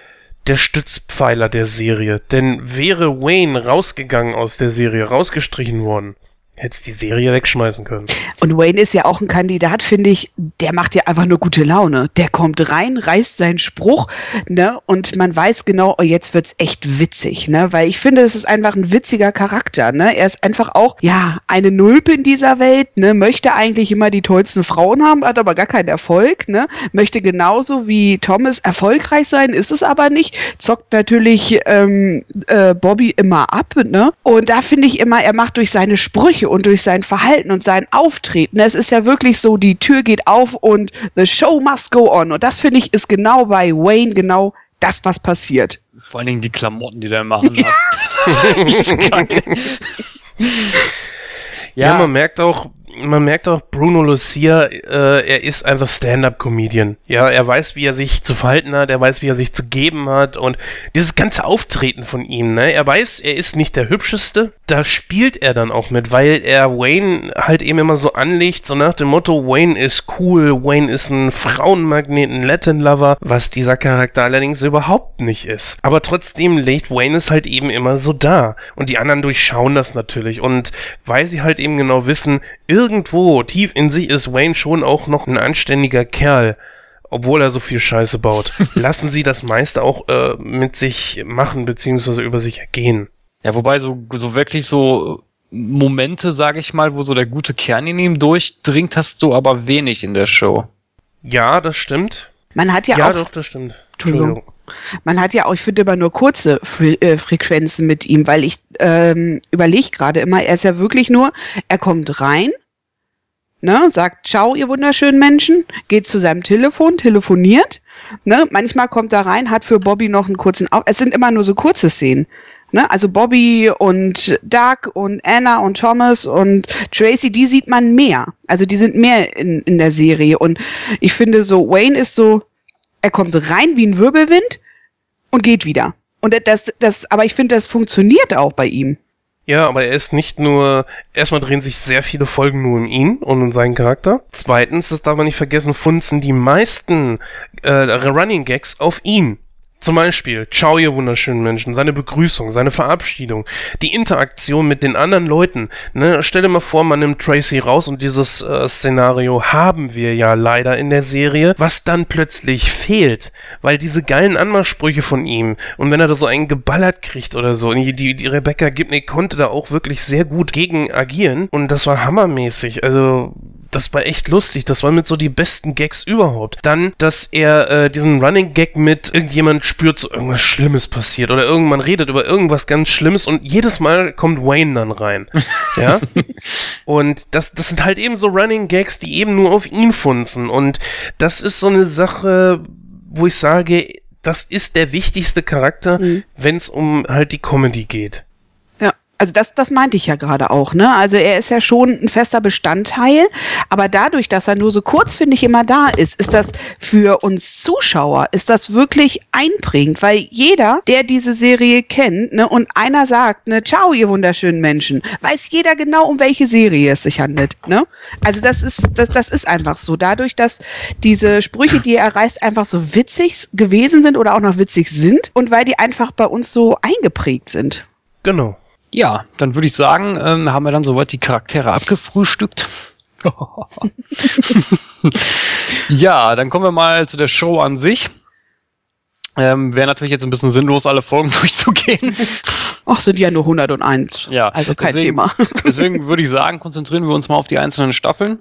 der Stützpfeiler der Serie. Denn wäre Wayne rausgegangen aus der Serie, rausgestrichen worden, hättest die Serie wegschmeißen können.
Und Wayne ist ja auch ein Kandidat, finde ich, der macht ja einfach nur gute Laune. Der kommt rein, reißt seinen Spruch, ne, und man weiß genau, oh, jetzt wird's echt witzig, ne, weil ich finde, es ist einfach ein witziger Charakter, ne. Er ist einfach auch, ja, eine Nulpe in dieser Welt, ne, möchte eigentlich immer die tollsten Frauen haben, hat aber gar keinen Erfolg, ne, möchte genauso wie Thomas erfolgreich sein, ist es aber nicht, zockt natürlich ähm, äh, Bobby immer ab, ne, und da finde ich immer, er macht durch seine Sprüche und durch sein Verhalten und sein Auftreten. Es ist ja wirklich so, die Tür geht auf und the show must go on. Und das finde ich ist genau bei Wayne genau das, was passiert.
Vor allen Dingen die Klamotten, die der machen ja. hat.
ja. ja, man merkt auch, man merkt auch, Bruno Lucia, äh, er ist einfach Stand-up-Comedian. Ja, er weiß, wie er sich zu verhalten hat, er weiß, wie er sich zu geben hat und dieses ganze Auftreten von ihm, ne? Er weiß, er ist nicht der hübscheste, da spielt er dann auch mit, weil er Wayne halt eben immer so anlegt, so nach dem Motto, Wayne ist cool, Wayne ist ein Frauenmagnet, ein Latin-Lover, was dieser Charakter allerdings überhaupt nicht ist. Aber trotzdem legt Wayne es halt eben immer so da und die anderen durchschauen das natürlich und weil sie halt eben genau wissen, irgendwo tief in sich ist Wayne schon auch noch ein anständiger Kerl, obwohl er so viel Scheiße baut. Lassen sie das meiste auch äh, mit sich machen, beziehungsweise über sich ergehen.
Ja, wobei so, so wirklich so Momente, sage ich mal, wo so der gute Kern in ihm durchdringt, hast du aber wenig in der Show.
Ja, das stimmt.
Man hat ja,
ja
auch.
Ja, doch, das stimmt.
Entschuldigung. Man hat ja auch, ich finde immer nur kurze Fre äh, Frequenzen mit ihm, weil ich ähm, überlege gerade immer, er ist ja wirklich nur, er kommt rein, ne, sagt Ciao, ihr wunderschönen Menschen, geht zu seinem Telefon, telefoniert, ne, manchmal kommt er rein, hat für Bobby noch einen kurzen, Auf es sind immer nur so kurze Szenen. Ne, also Bobby und Doug und Anna und Thomas und Tracy, die sieht man mehr. Also die sind mehr in, in der Serie. Und ich finde so, Wayne ist so, er kommt rein wie ein Wirbelwind und geht wieder. Und das, das, aber ich finde, das funktioniert auch bei ihm.
Ja, aber er ist nicht nur, erstmal drehen sich sehr viele Folgen nur um ihn und um seinen Charakter. Zweitens, das darf man nicht vergessen, funzen die meisten äh, Running Gags auf ihn. Zum Beispiel, ciao ihr wunderschönen Menschen, seine Begrüßung, seine Verabschiedung, die Interaktion mit den anderen Leuten. Ne? Stell dir mal vor, man nimmt Tracy raus und dieses äh, Szenario haben wir ja leider in der Serie, was dann plötzlich fehlt, weil diese geilen Anmachsprüche von ihm und wenn er da so einen geballert kriegt oder so, die, die, die Rebecca Gibney konnte da auch wirklich sehr gut gegen agieren und das war hammermäßig. Also das war echt lustig. Das war mit so die besten Gags überhaupt. Dann, dass er äh, diesen Running Gag mit irgendjemand spürt, so irgendwas Schlimmes passiert oder irgendwann redet über irgendwas ganz Schlimmes und jedes Mal kommt Wayne dann rein. ja. Und das, das sind halt eben so Running Gags, die eben nur auf ihn funzen. Und das ist so eine Sache, wo ich sage, das ist der wichtigste Charakter, mhm. wenn es um halt die Comedy geht.
Also das, das meinte ich ja gerade auch, ne? Also er ist ja schon ein fester Bestandteil, aber dadurch, dass er nur so kurz, finde ich, immer da ist, ist das für uns Zuschauer, ist das wirklich einprägend, weil jeder, der diese Serie kennt, ne, und einer sagt, ne, ciao, ihr wunderschönen Menschen, weiß jeder genau, um welche Serie es sich handelt, ne? Also das ist, das, das ist einfach so. Dadurch, dass diese Sprüche, die er reißt, einfach so witzig gewesen sind oder auch noch witzig sind und weil die einfach bei uns so eingeprägt sind.
Genau.
Ja, dann würde ich sagen, ähm, haben wir dann soweit die Charaktere abgefrühstückt. ja, dann kommen wir mal zu der Show an sich. Ähm, Wäre natürlich jetzt ein bisschen sinnlos, alle Folgen durchzugehen.
Ach, sind ja nur 101.
Ja,
also kein
deswegen,
Thema.
deswegen würde ich sagen, konzentrieren wir uns mal auf die einzelnen Staffeln.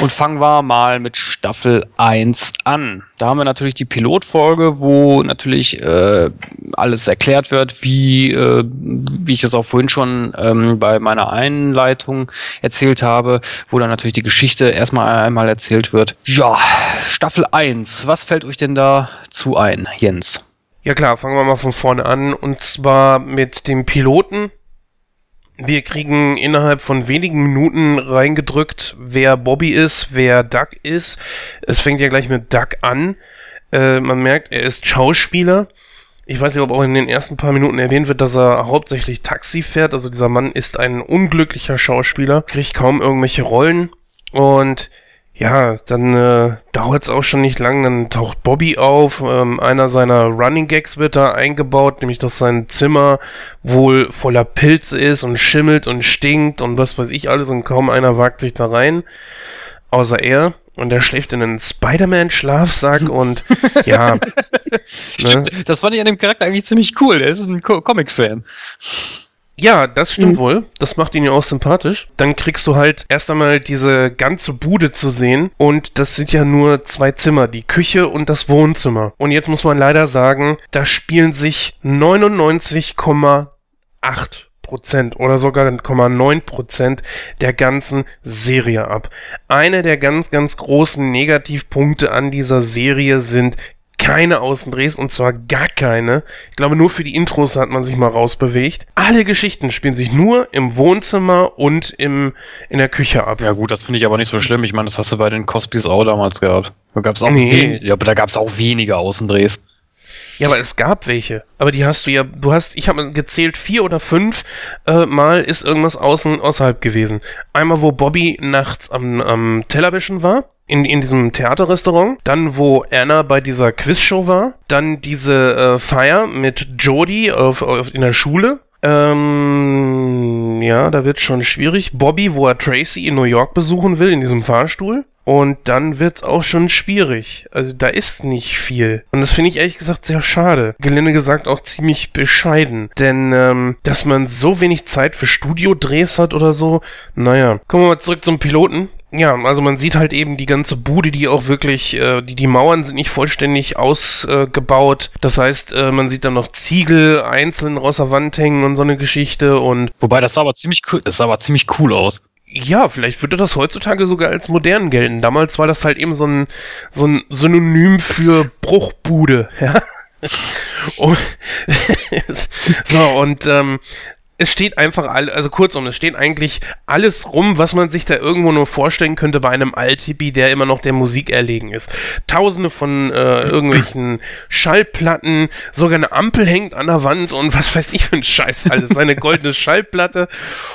Und fangen wir mal mit Staffel 1 an. Da haben wir natürlich die Pilotfolge, wo natürlich äh, alles erklärt wird, wie, äh, wie ich es auch vorhin schon ähm, bei meiner Einleitung erzählt habe, wo dann natürlich die Geschichte erstmal einmal erzählt wird. Ja, Staffel 1, was fällt euch denn dazu ein, Jens?
Ja klar, fangen wir mal von vorne an und zwar mit dem Piloten wir kriegen innerhalb von wenigen Minuten reingedrückt, wer Bobby ist, wer Doug ist. Es fängt ja gleich mit Doug an. Äh, man merkt, er ist Schauspieler. Ich weiß nicht, ob auch in den ersten paar Minuten erwähnt wird, dass er hauptsächlich Taxi fährt. Also dieser Mann ist ein unglücklicher Schauspieler, kriegt kaum irgendwelche Rollen. Und ja, dann äh, dauert es auch schon nicht lang, dann taucht Bobby auf. Ähm, einer seiner Running Gags wird da eingebaut, nämlich dass sein Zimmer wohl voller Pilze ist und schimmelt und stinkt und was weiß ich alles und kaum einer wagt sich da rein, außer er. Und er schläft in einen Spider-Man-Schlafsack und ja.
ne? Das fand ich an dem Charakter eigentlich ziemlich cool. Er ist ein Co Comic-Fan.
Ja, das stimmt mhm. wohl. Das macht ihn ja auch sympathisch. Dann kriegst du halt erst einmal diese ganze Bude zu sehen und das sind ja nur zwei Zimmer, die Küche und das Wohnzimmer. Und jetzt muss man leider sagen, da spielen sich 99,8 Prozent oder sogar 0,9 Prozent der ganzen Serie ab. Eine der ganz, ganz großen Negativpunkte an dieser Serie sind keine Außendrehs und zwar gar keine. Ich glaube, nur für die Intros hat man sich mal rausbewegt. Alle Geschichten spielen sich nur im Wohnzimmer und im, in der Küche ab.
Ja gut, das finde ich aber nicht so schlimm. Ich meine, das hast du bei den Cosbys auch damals gehabt. Da gab es auch, nee. ja, da gab's auch wenige Außendrehs.
Ja, aber es gab welche. Aber die hast du ja, du hast, ich habe gezählt, vier oder fünf äh, Mal ist irgendwas außen außerhalb gewesen. Einmal, wo Bobby nachts am, am Tellerwischen war in, in diesem Theaterrestaurant, dann wo Anna bei dieser Quizshow war, dann diese äh, Feier mit Jodie auf, auf, in der Schule. Ähm, ja, da wird schon schwierig. Bobby, wo er Tracy in New York besuchen will, in diesem Fahrstuhl. Und dann wird's auch schon schwierig. Also da ist nicht viel. Und das finde ich ehrlich gesagt sehr schade. Gelinde gesagt auch ziemlich bescheiden. Denn, ähm, dass man so wenig Zeit für Studiodrehs hat oder so, naja. Kommen wir mal zurück zum Piloten. Ja, also man sieht halt eben die ganze Bude, die auch wirklich, äh, die, die Mauern sind nicht vollständig ausgebaut. Äh, das heißt, äh, man sieht dann noch Ziegel einzeln aus der Wand hängen und so eine Geschichte und.
Wobei das sah aber ziemlich cool, das sah aber ziemlich cool aus.
Ja, vielleicht würde das heutzutage sogar als modern gelten. Damals war das halt eben so ein, so ein Synonym für Bruchbude, ja. und, so, und ähm, es steht einfach all, also kurzum, es steht eigentlich alles rum, was man sich da irgendwo nur vorstellen könnte bei einem Althippie, der immer noch der Musik erlegen ist. Tausende von äh, irgendwelchen Schallplatten, sogar eine Ampel hängt an der Wand und was weiß ich für ein Scheiß alles. Eine goldene Schallplatte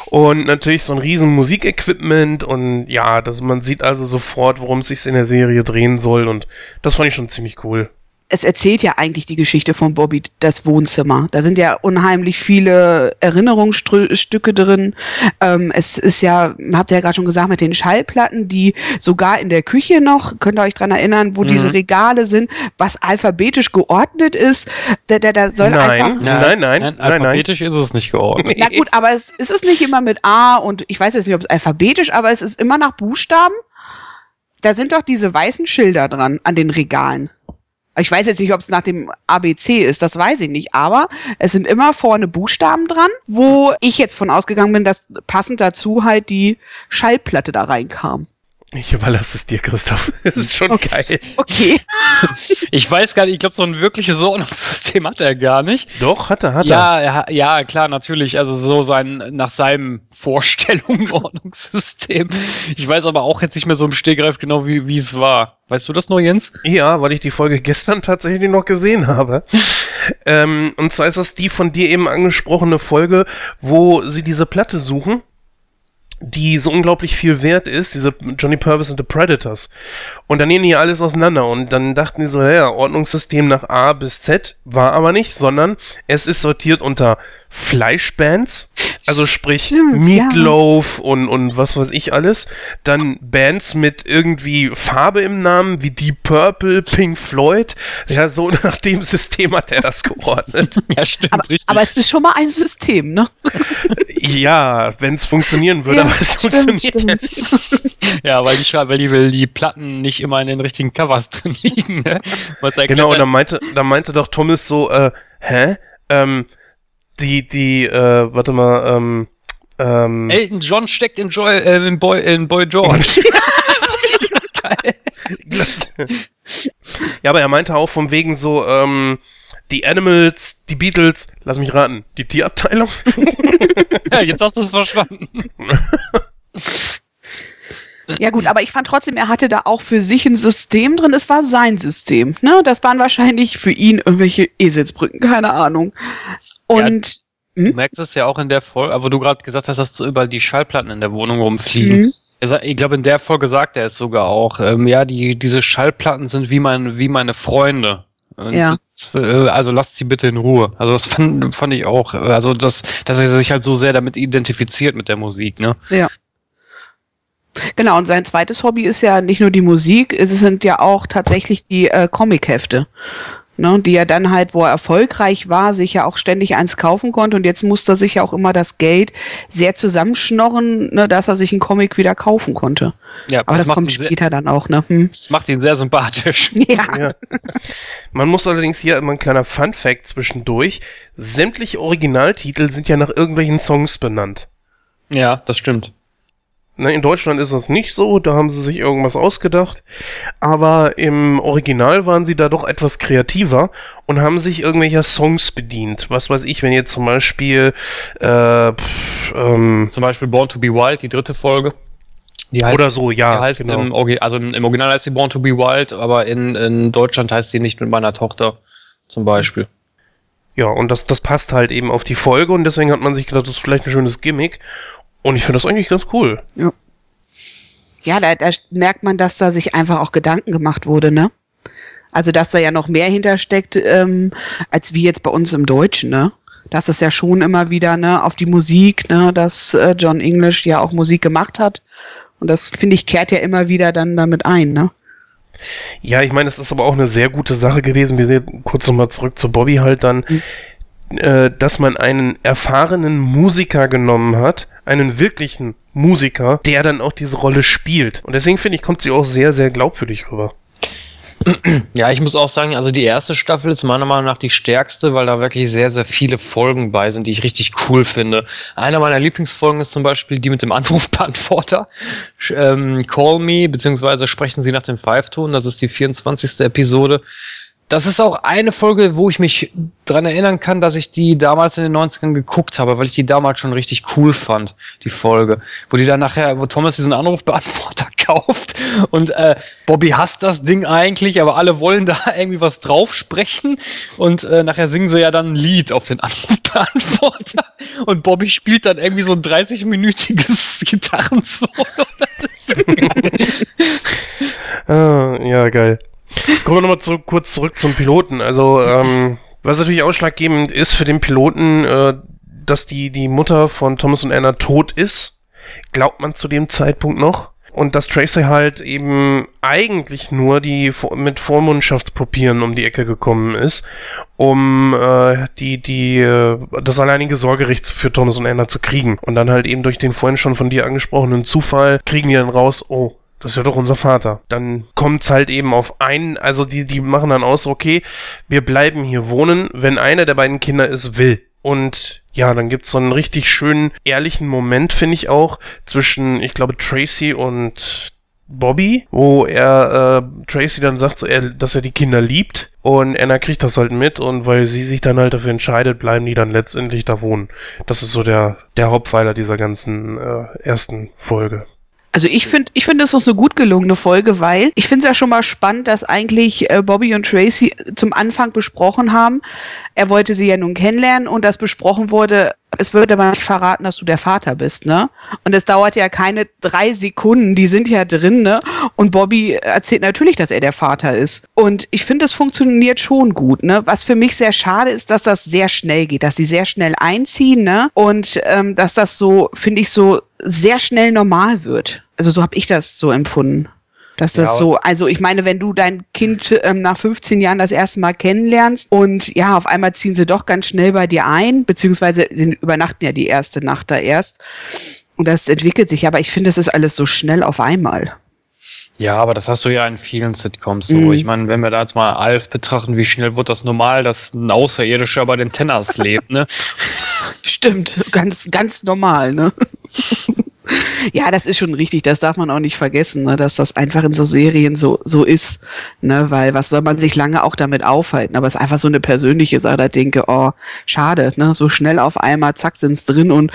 und natürlich so ein riesen Musikequipment und ja, das, man sieht also sofort, worum es sich in der Serie drehen soll und das fand ich schon ziemlich cool
es erzählt ja eigentlich die Geschichte von Bobby, das Wohnzimmer. Da sind ja unheimlich viele Erinnerungsstücke drin. Ähm, es ist ja, habt ihr ja gerade schon gesagt, mit den Schallplatten, die sogar in der Küche noch, könnt ihr euch dran erinnern, wo mhm. diese Regale sind, was alphabetisch geordnet ist. Da, da, da soll
nein,
einfach.
Nein, nein, nein, nein.
Alphabetisch nein. ist es nicht geordnet.
Na gut, aber es, es ist nicht immer mit A und ich weiß jetzt nicht, ob es alphabetisch, aber es ist immer nach Buchstaben. Da sind doch diese weißen Schilder dran an den Regalen. Ich weiß jetzt nicht, ob es nach dem ABC ist, das weiß ich nicht, aber es sind immer vorne Buchstaben dran, wo ich jetzt von ausgegangen bin, dass passend dazu halt die Schallplatte da reinkam.
Ich überlasse es dir, Christoph. Es ist schon okay. geil.
Okay.
Ich weiß gar nicht, ich glaube, so ein wirkliches Ordnungssystem hat er gar nicht.
Doch, hat er, hat
ja, er. Ja, klar, natürlich. Also so sein, nach seinem Vorstellung Ordnungssystem. Ich weiß aber auch jetzt nicht mehr so im Stegreif genau, wie, wie es war. Weißt du das noch, Jens?
Ja, weil ich die Folge gestern tatsächlich noch gesehen habe. ähm, und zwar ist das die von dir eben angesprochene Folge, wo sie diese Platte suchen die so unglaublich viel wert ist, diese Johnny Purvis und the Predators. Und dann nehmen die alles auseinander und dann dachten die so, ja, Ordnungssystem nach A bis Z war aber nicht, sondern es ist sortiert unter Fleischbands, also sprich Stimmt, Meatloaf ja. und, und was weiß ich alles. Dann Bands mit irgendwie Farbe im Namen, wie Deep Purple, Pink Floyd. Ja, so nach dem System hat er das geordnet.
ja, stimmt, aber, richtig. Aber es ist schon mal ein System, ne?
ja, wenn es funktionieren würde, ja, aber es stimmt, funktioniert
stimmt. ja weil die, weil die, weil die Platten nicht immer in den richtigen Covers drin liegen. Ne?
Genau, und dann meinte, dann meinte doch Thomas so, äh, hä? Ähm, die, die, äh, warte mal, ähm, ähm,
Elton John steckt in, Joy, äh, in, Boy, in Boy George.
ja, aber er meinte auch von wegen so, ähm, die Animals, die Beatles, lass mich raten, die Tierabteilung.
ja, jetzt hast du es verstanden.
Ja gut, aber ich fand trotzdem, er hatte da auch für sich ein System drin. Es war sein System. Ne? Das waren wahrscheinlich für ihn irgendwelche Eselsbrücken, keine Ahnung. Und ja,
hm? du merkst es ja auch in der Folge, aber du gerade gesagt hast, dass so überall die Schallplatten in der Wohnung rumfliegen. Mhm. Ich glaube, in der Folge sagt er es sogar auch. Ähm, ja, die, diese Schallplatten sind wie, mein, wie meine Freunde. Und ja. Äh, also lasst sie bitte in Ruhe. Also das fand, fand ich auch. Also das, dass er sich halt so sehr damit identifiziert mit der Musik, ne?
Ja. Genau, und sein zweites Hobby ist ja nicht nur die Musik, es sind ja auch tatsächlich die äh, Comichefte ne, die er dann halt, wo er erfolgreich war, sich ja auch ständig eins kaufen konnte und jetzt musste er sich ja auch immer das Geld sehr zusammenschnorren, ne, dass er sich einen Comic wieder kaufen konnte. Ja, aber das, das kommt später dann auch, ne?
Hm. Das macht ihn sehr sympathisch.
Ja. ja.
Man muss allerdings hier immer ein kleiner Fun Fact zwischendurch. Sämtliche Originaltitel sind ja nach irgendwelchen Songs benannt.
Ja, das stimmt.
Ne, in Deutschland ist das nicht so, da haben sie sich irgendwas ausgedacht. Aber im Original waren sie da doch etwas kreativer und haben sich irgendwelcher Songs bedient. Was weiß ich, wenn jetzt zum Beispiel äh, pff, ähm,
zum Beispiel Born to be Wild, die dritte Folge.
Die heißt, Oder so, ja.
Die heißt genau. im, also im Original heißt sie Born to be Wild, aber in, in Deutschland heißt sie nicht mit meiner Tochter zum Beispiel.
Ja, und das, das passt halt eben auf die Folge und deswegen hat man sich gedacht, das ist vielleicht ein schönes Gimmick. Und ich finde das eigentlich ganz cool.
Ja. Ja, da, da merkt man, dass da sich einfach auch Gedanken gemacht wurde, ne? Also, dass da ja noch mehr hintersteckt, ähm, als wie jetzt bei uns im Deutschen, ne? Das ist ja schon immer wieder, ne, auf die Musik, ne, dass äh, John English ja auch Musik gemacht hat Und das, finde ich, kehrt ja immer wieder dann damit ein, ne?
Ja, ich meine, es ist aber auch eine sehr gute Sache gewesen. Wir sehen kurz nochmal zurück zu Bobby halt dann, mhm. Äh, dass man einen erfahrenen Musiker genommen hat, einen wirklichen Musiker, der dann auch diese Rolle spielt. Und deswegen finde ich, kommt sie auch sehr, sehr glaubwürdig rüber.
Ja, ich muss auch sagen, also die erste Staffel ist meiner Meinung nach die stärkste, weil da wirklich sehr, sehr viele Folgen bei sind, die ich richtig cool finde. Einer meiner Lieblingsfolgen ist zum Beispiel die mit dem Anrufbeantworter. Ähm, Call Me, beziehungsweise sprechen Sie nach dem Pfeifton. Das ist die 24. Episode. Das ist auch eine Folge, wo ich mich dran erinnern kann, dass ich die damals in den 90ern geguckt habe, weil ich die damals schon richtig cool fand, die Folge. Wo die dann nachher, wo Thomas diesen Anrufbeantworter kauft und äh, Bobby hasst das Ding eigentlich, aber alle wollen da irgendwie was drauf sprechen und äh, nachher singen sie ja dann ein Lied auf den Anrufbeantworter und Bobby spielt dann irgendwie so ein 30-minütiges Gitarrensolo.
ah, ja, geil. Kommen wir nochmal zurück, kurz zurück zum Piloten. Also, ähm, was natürlich ausschlaggebend ist für den Piloten, äh, dass die, die Mutter von Thomas und Anna tot ist, glaubt man zu dem Zeitpunkt noch. Und dass Tracy halt eben eigentlich nur die mit Vormundschaftspapieren um die Ecke gekommen ist, um äh, die, die, äh, das alleinige Sorgerecht für Thomas und Anna zu kriegen. Und dann halt eben durch den vorhin schon von dir angesprochenen Zufall kriegen die dann raus, oh, das ist ja doch unser Vater. Dann kommt's halt eben auf einen, also die, die machen dann aus, okay, wir bleiben hier wohnen, wenn einer der beiden Kinder es will. Und ja, dann gibt's so einen richtig schönen, ehrlichen Moment, finde ich auch, zwischen, ich glaube, Tracy und Bobby, wo er äh, Tracy dann sagt, so, er, dass er die Kinder liebt und Anna kriegt das halt mit und weil sie sich dann halt dafür entscheidet, bleiben die dann letztendlich da wohnen. Das ist so der der Hauptpfeiler dieser ganzen äh, ersten Folge.
Also ich finde, ich finde, das ist eine gut gelungene Folge, weil ich finde es ja schon mal spannend, dass eigentlich äh, Bobby und Tracy zum Anfang besprochen haben. Er wollte sie ja nun kennenlernen und das besprochen wurde, es würde aber nicht verraten, dass du der Vater bist, ne? Und es dauert ja keine drei Sekunden, die sind ja drin, ne? Und Bobby erzählt natürlich, dass er der Vater ist. Und ich finde, es funktioniert schon gut, ne? Was für mich sehr schade ist, dass das sehr schnell geht, dass sie sehr schnell einziehen, ne? Und ähm, dass das so, finde ich, so sehr schnell normal wird. Also so habe ich das so empfunden. Dass das ja, so, also ich meine, wenn du dein Kind ähm, nach 15 Jahren das erste Mal kennenlernst und ja, auf einmal ziehen sie doch ganz schnell bei dir ein, beziehungsweise sie übernachten ja die erste Nacht da erst. Und das entwickelt sich, aber ich finde, es ist alles so schnell auf einmal.
Ja, aber das hast du ja in vielen Sitcoms so. Mhm. Ich meine, wenn wir da jetzt mal Alf betrachten, wie schnell wird das normal, dass ein Außerirdischer bei den Tenners lebt, ne?
Stimmt, ganz, ganz normal, ne? ja, das ist schon richtig, das darf man auch nicht vergessen, ne, dass das einfach in so Serien so, so ist, ne, weil was soll man sich lange auch damit aufhalten, aber es ist einfach so eine persönliche Sache, da denke, oh, schade, ne, so schnell auf einmal, zack, sind's drin und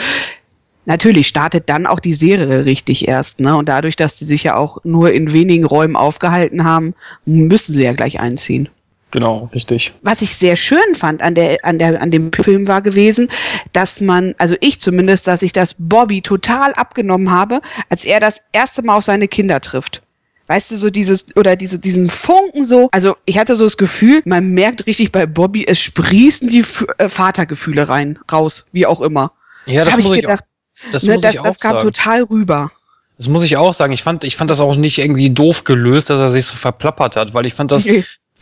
Natürlich startet dann auch die Serie richtig erst, ne? Und dadurch, dass die sich ja auch nur in wenigen Räumen aufgehalten haben, müssen sie ja gleich einziehen.
Genau, richtig.
Was ich sehr schön fand an der, an der, an dem Film war gewesen, dass man, also ich zumindest, dass ich das Bobby total abgenommen habe, als er das erste Mal auf seine Kinder trifft. Weißt du, so dieses, oder diese, diesen Funken so. Also, ich hatte so das Gefühl, man merkt richtig bei Bobby, es sprießen die F äh, Vatergefühle rein, raus, wie auch immer.
Ja, das da muss ich gedacht, auch,
das, ne, muss das, ich auch das kam sagen. total rüber.
Das muss ich auch sagen. Ich fand, ich fand das auch nicht irgendwie doof gelöst, dass er sich so verplappert hat, weil ich fand das,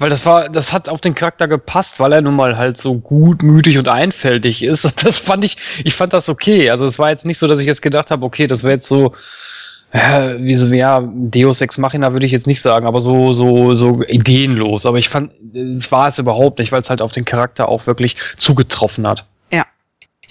weil das war, das hat auf den Charakter gepasst, weil er nun mal halt so gutmütig und einfältig ist. Und das fand ich, ich fand das okay. Also es war jetzt nicht so, dass ich jetzt gedacht habe, okay, das wäre jetzt so, äh, wie so, ja, Deus Ex Machina würde ich jetzt nicht sagen, aber so, so, so ideenlos. Aber ich fand, es war es überhaupt nicht, weil es halt auf den Charakter auch wirklich zugetroffen hat.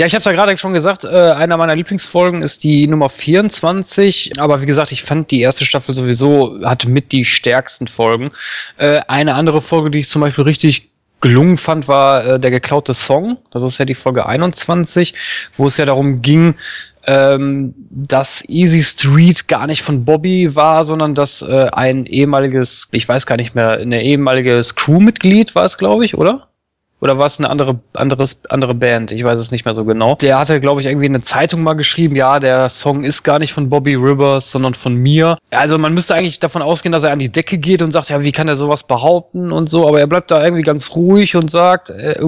Ja, ich habe es ja gerade schon gesagt, äh, einer meiner Lieblingsfolgen ist die Nummer 24. Aber wie gesagt, ich fand die erste Staffel sowieso, hatte mit die stärksten Folgen. Äh, eine andere Folge, die ich zum Beispiel richtig gelungen fand, war äh, der geklaute Song. Das ist ja die Folge 21, wo es ja darum ging, ähm, dass Easy Street gar nicht von Bobby war, sondern dass äh, ein ehemaliges, ich weiß gar nicht mehr, ein ehemaliges Crewmitglied war es, glaube ich, oder? Oder war es eine andere, anderes, andere Band? Ich weiß es nicht mehr so genau. Der hatte, glaube ich, irgendwie in eine Zeitung mal geschrieben, ja, der Song ist gar nicht von Bobby Rivers, sondern von mir. Also man müsste eigentlich davon ausgehen, dass er an die Decke geht und sagt, ja, wie kann er sowas behaupten und so, aber er bleibt da irgendwie ganz ruhig und sagt, äh,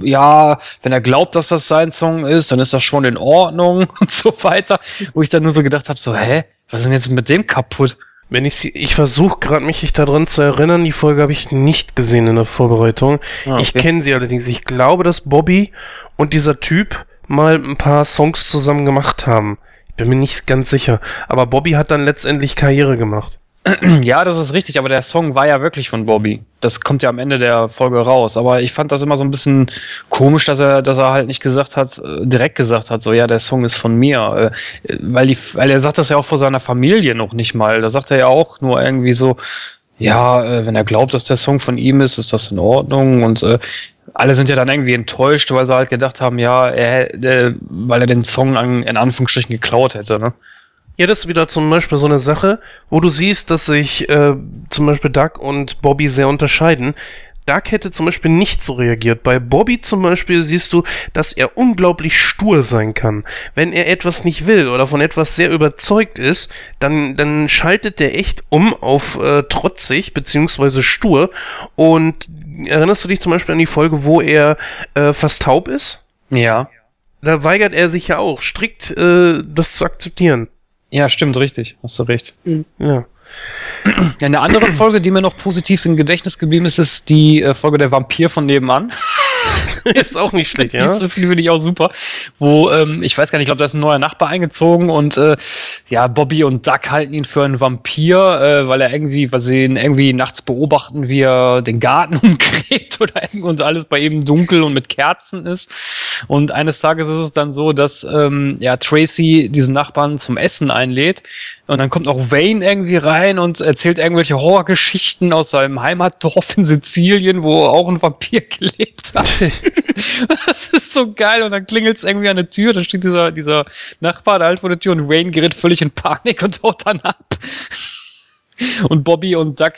ja, wenn er glaubt, dass das sein Song ist, dann ist das schon in Ordnung und so weiter. Wo ich dann nur so gedacht habe, so, hä, was ist denn jetzt mit dem kaputt?
Wenn ich sie, ich versuche gerade mich daran zu erinnern, die Folge habe ich nicht gesehen in der Vorbereitung. Ah, okay. Ich kenne sie allerdings. Ich glaube, dass Bobby und dieser Typ mal ein paar Songs zusammen gemacht haben. Ich bin mir nicht ganz sicher. Aber Bobby hat dann letztendlich Karriere gemacht.
Ja, das ist richtig, aber der Song war ja wirklich von Bobby. Das kommt ja am Ende der Folge raus. Aber ich fand das immer so ein bisschen komisch, dass er, dass er halt nicht gesagt hat, äh, direkt gesagt hat, so ja, der Song ist von mir. Äh, weil, die, weil er sagt das ja auch vor seiner Familie noch nicht mal. Da sagt er ja auch nur irgendwie so, ja, äh, wenn er glaubt, dass der Song von ihm ist, ist das in Ordnung. Und äh, alle sind ja dann irgendwie enttäuscht, weil sie halt gedacht haben, ja, er, äh, weil er den Song an, in Anführungsstrichen geklaut hätte, ne?
Ja, das ist wieder zum Beispiel so eine Sache, wo du siehst, dass sich äh, zum Beispiel Doug und Bobby sehr unterscheiden. Doug hätte zum Beispiel nicht so reagiert. Bei Bobby zum Beispiel siehst du, dass er unglaublich stur sein kann. Wenn er etwas nicht will oder von etwas sehr überzeugt ist, dann, dann schaltet der echt um auf äh, trotzig beziehungsweise stur. Und erinnerst du dich zum Beispiel an die Folge, wo er äh, fast taub ist?
Ja.
Da weigert er sich ja auch strikt, äh, das zu akzeptieren.
Ja, stimmt, richtig. Hast du recht. Mhm. Ja. Ja, eine andere Folge, die mir noch positiv im Gedächtnis geblieben ist, ist die äh, Folge der Vampir von nebenan.
ist auch nicht schlecht, ja.
Die finde ich auch super. Wo, ähm, ich weiß gar nicht, ich glaube, da ist ein neuer Nachbar eingezogen und äh, ja, Bobby und Duck halten ihn für einen Vampir, äh, weil er irgendwie, weil sie ihn irgendwie nachts beobachten, wie er den Garten umgräbt oder und alles bei ihm dunkel und mit Kerzen ist. Und eines Tages ist es dann so, dass ähm, ja, Tracy diesen Nachbarn zum Essen einlädt. Und dann kommt auch Wayne irgendwie rein und erzählt irgendwelche Horrorgeschichten aus seinem Heimatdorf in Sizilien, wo auch ein Vampir gelebt hat. das ist so geil. Und dann klingelt es irgendwie an der Tür, da steht dieser, dieser Nachbar da halt vor der Tür und Wayne gerät völlig in Panik und haut dann ab. Und Bobby und Doug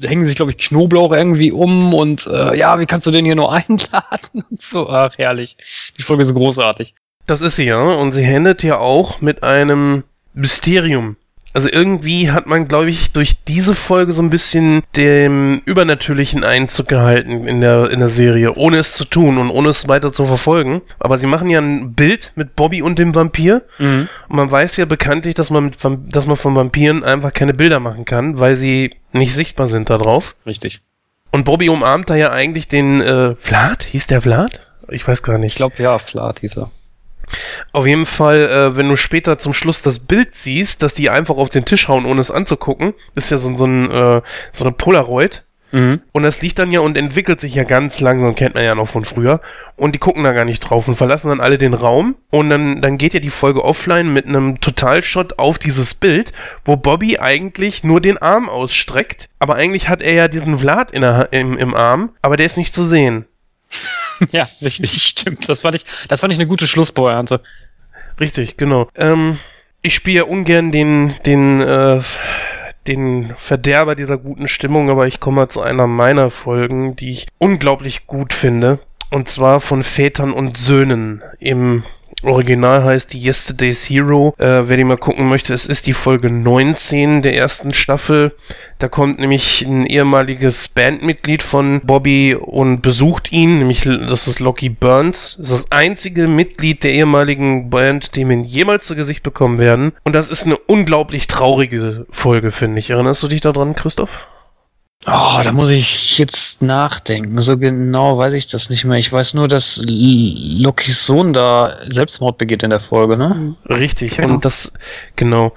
hängen sich, glaube ich, Knoblauch irgendwie um und äh, ja, wie kannst du den hier nur einladen und so. Ach, herrlich. Die Folge ist großartig.
Das ist sie ja. Und sie endet ja auch mit einem Mysterium. Also irgendwie hat man, glaube ich, durch diese Folge so ein bisschen dem Übernatürlichen Einzug gehalten in der, in der Serie, ohne es zu tun und ohne es weiter zu verfolgen. Aber sie machen ja ein Bild mit Bobby und dem Vampir. Mhm. Und man weiß ja bekanntlich, dass man, mit, dass man von Vampiren einfach keine Bilder machen kann, weil sie nicht sichtbar sind da drauf.
Richtig.
Und Bobby umarmt da ja eigentlich den äh, Vlad. Hieß der Vlad? Ich weiß gar nicht. Ich
glaube, ja, Vlad hieß er.
Auf jeden Fall, äh, wenn du später zum Schluss das Bild siehst, dass die einfach auf den Tisch hauen, ohne es anzugucken, ist ja so, so, ein, äh, so eine Polaroid. Mhm. Und das liegt dann ja und entwickelt sich ja ganz langsam, kennt man ja noch von früher. Und die gucken da gar nicht drauf und verlassen dann alle den Raum. Und dann, dann geht ja die Folge offline mit einem Totalshot auf dieses Bild, wo Bobby eigentlich nur den Arm ausstreckt. Aber eigentlich hat er ja diesen Vlad in der, im, im Arm, aber der ist nicht zu sehen.
ja, richtig, stimmt. Das fand ich, das fand ich eine gute Schlusspointe.
Richtig, genau. Ähm, ich spiele ungern den, den, äh, den Verderber dieser guten Stimmung, aber ich komme zu einer meiner Folgen, die ich unglaublich gut finde. Und zwar von Vätern und Söhnen im Original heißt die Yesterday's Hero. Äh, wer die mal gucken möchte, es ist die Folge 19 der ersten Staffel. Da kommt nämlich ein ehemaliges Bandmitglied von Bobby und besucht ihn, nämlich das ist Locky Burns. Das ist das einzige Mitglied der ehemaligen Band, dem wir jemals zu Gesicht bekommen werden. Und das ist eine unglaublich traurige Folge, finde ich. Erinnerst du dich daran, Christoph?
Oh, da muss ich jetzt nachdenken. So genau weiß ich das nicht mehr. Ich weiß nur, dass Lokis Sohn da Selbstmord begeht in der Folge, ne?
Richtig. Genau. Und das, genau.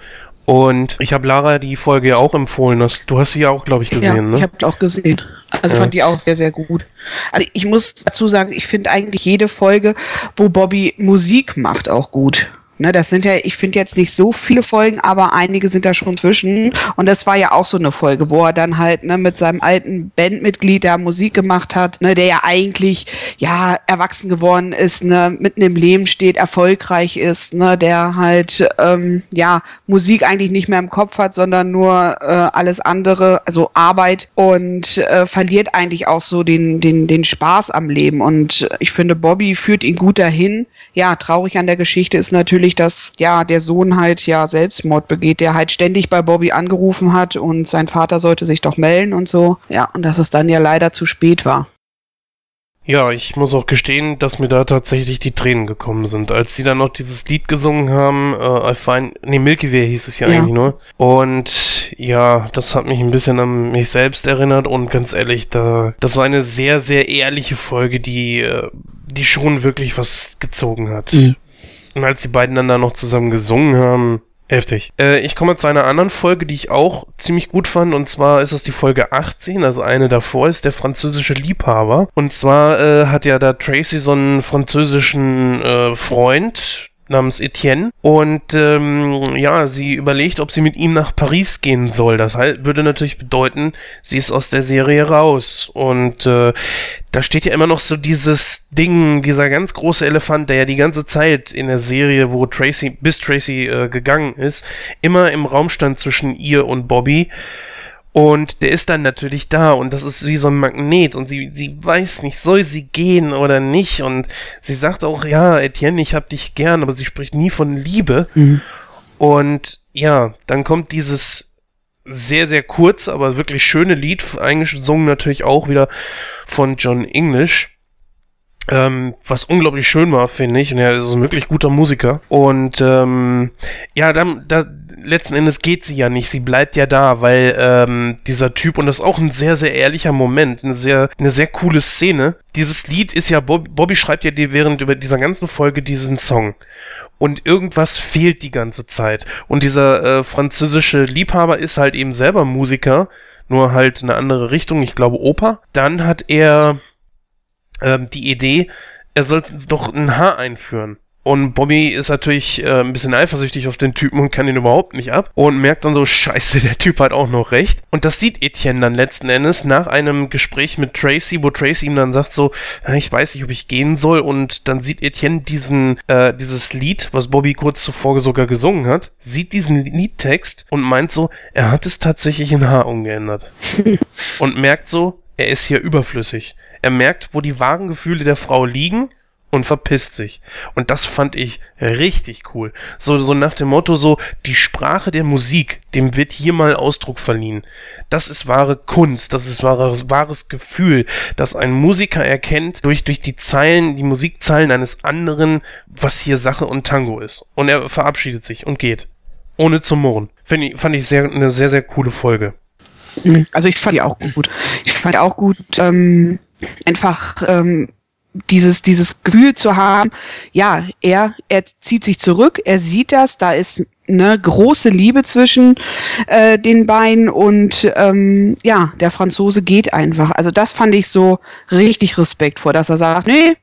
Und ich habe Lara die Folge ja auch empfohlen. Das, du hast sie ja auch, glaube ich, gesehen, ja, ne?
Ich habe die auch gesehen. Also ja. fand die auch sehr, sehr gut. Also ich muss dazu sagen, ich finde eigentlich jede Folge, wo Bobby Musik macht, auch gut. Ne, das sind ja, ich finde jetzt nicht so viele Folgen, aber einige sind da schon zwischen. Und das war ja auch so eine Folge, wo er dann halt ne, mit seinem alten Bandmitglied da Musik gemacht hat, ne, der ja eigentlich ja erwachsen geworden ist, ne, mitten im Leben steht, erfolgreich ist, ne, der halt ähm, ja Musik eigentlich nicht mehr im Kopf hat, sondern nur äh, alles andere, also Arbeit und äh, verliert eigentlich auch so den den den Spaß am Leben. Und ich finde, Bobby führt ihn gut dahin. Ja, traurig an der Geschichte ist natürlich natürlich, dass ja der Sohn halt ja Selbstmord begeht, der halt ständig bei Bobby angerufen hat und sein Vater sollte sich doch melden und so. Ja, und dass es dann ja leider zu spät war.
Ja, ich muss auch gestehen, dass mir da tatsächlich die Tränen gekommen sind, als sie dann noch dieses Lied gesungen haben, äh, I find, nee, Milky Way hieß es ja, ja, eigentlich nur. Und ja, das hat mich ein bisschen an mich selbst erinnert und ganz ehrlich, da, das war eine sehr, sehr ehrliche Folge, die, äh, die schon wirklich was gezogen hat. Mhm. Und als die beiden dann da noch zusammen gesungen haben, heftig. Äh, ich komme zu einer anderen Folge, die ich auch ziemlich gut fand. Und zwar ist es die Folge 18, also eine davor ist der französische Liebhaber. Und zwar äh, hat ja da Tracy so einen französischen äh, Freund, namens Etienne. Und ähm, ja, sie überlegt, ob sie mit ihm nach Paris gehen soll. Das heißt, würde natürlich bedeuten, sie ist aus der Serie raus. Und äh, da steht ja immer noch so dieses Ding, dieser ganz große Elefant, der ja die ganze Zeit in der Serie, wo Tracy, bis Tracy äh, gegangen ist, immer im Raum stand zwischen ihr und Bobby. Und der ist dann natürlich da und das ist wie so ein Magnet und sie, sie weiß nicht, soll sie gehen oder nicht. Und sie sagt auch, ja, Etienne, ich hab dich gern, aber sie spricht nie von Liebe. Mhm. Und ja, dann kommt dieses sehr, sehr kurz, aber wirklich schöne Lied, eingesungen natürlich auch wieder von John English. Ähm, was unglaublich schön war, finde ich. Und er ist ein wirklich guter Musiker. Und ähm, ja, dann, da, letzten Endes geht sie ja nicht. Sie bleibt ja da, weil ähm, dieser Typ, und das ist auch ein sehr, sehr ehrlicher Moment, eine sehr, eine sehr coole Szene. Dieses Lied ist ja, Bob, Bobby schreibt ja dir während über dieser ganzen Folge diesen Song und irgendwas fehlt die ganze Zeit. Und dieser äh, französische Liebhaber ist halt eben selber Musiker, nur halt eine andere Richtung, ich glaube Oper. Dann hat er ähm, die Idee, er soll doch ein Haar einführen. Und Bobby ist natürlich äh, ein bisschen eifersüchtig auf den Typen und kann ihn überhaupt nicht ab. Und merkt dann so, scheiße, der Typ hat auch noch recht. Und das sieht Etienne dann letzten Endes nach einem Gespräch mit Tracy, wo Tracy ihm dann sagt so, ich weiß nicht, ob ich gehen soll. Und dann sieht Etienne diesen, äh, dieses Lied, was Bobby kurz zuvor sogar gesungen hat, sieht diesen Liedtext und meint so, er hat es tatsächlich in Haar umgeändert. und merkt so, er ist hier überflüssig. Er merkt, wo die wahren Gefühle der Frau liegen und verpisst sich. Und das fand ich richtig cool. So, so nach dem Motto so, die Sprache der Musik, dem wird hier mal Ausdruck verliehen. Das ist wahre Kunst, das ist wahres, wahres Gefühl, dass ein Musiker erkennt durch, durch die Zeilen, die Musikzeilen eines anderen, was hier Sache und Tango ist. Und er verabschiedet sich und geht. Ohne zu murren. Find ich, fand ich sehr, eine sehr, sehr coole Folge.
Also ich fand die auch gut. Ich fand auch gut, ähm, einfach ähm, dieses, dieses Gefühl zu haben, ja, er, er zieht sich zurück, er sieht das, da ist eine große Liebe zwischen äh, den beiden und ähm, ja, der Franzose geht einfach. Also das fand ich so richtig respektvoll, dass er sagt, nee,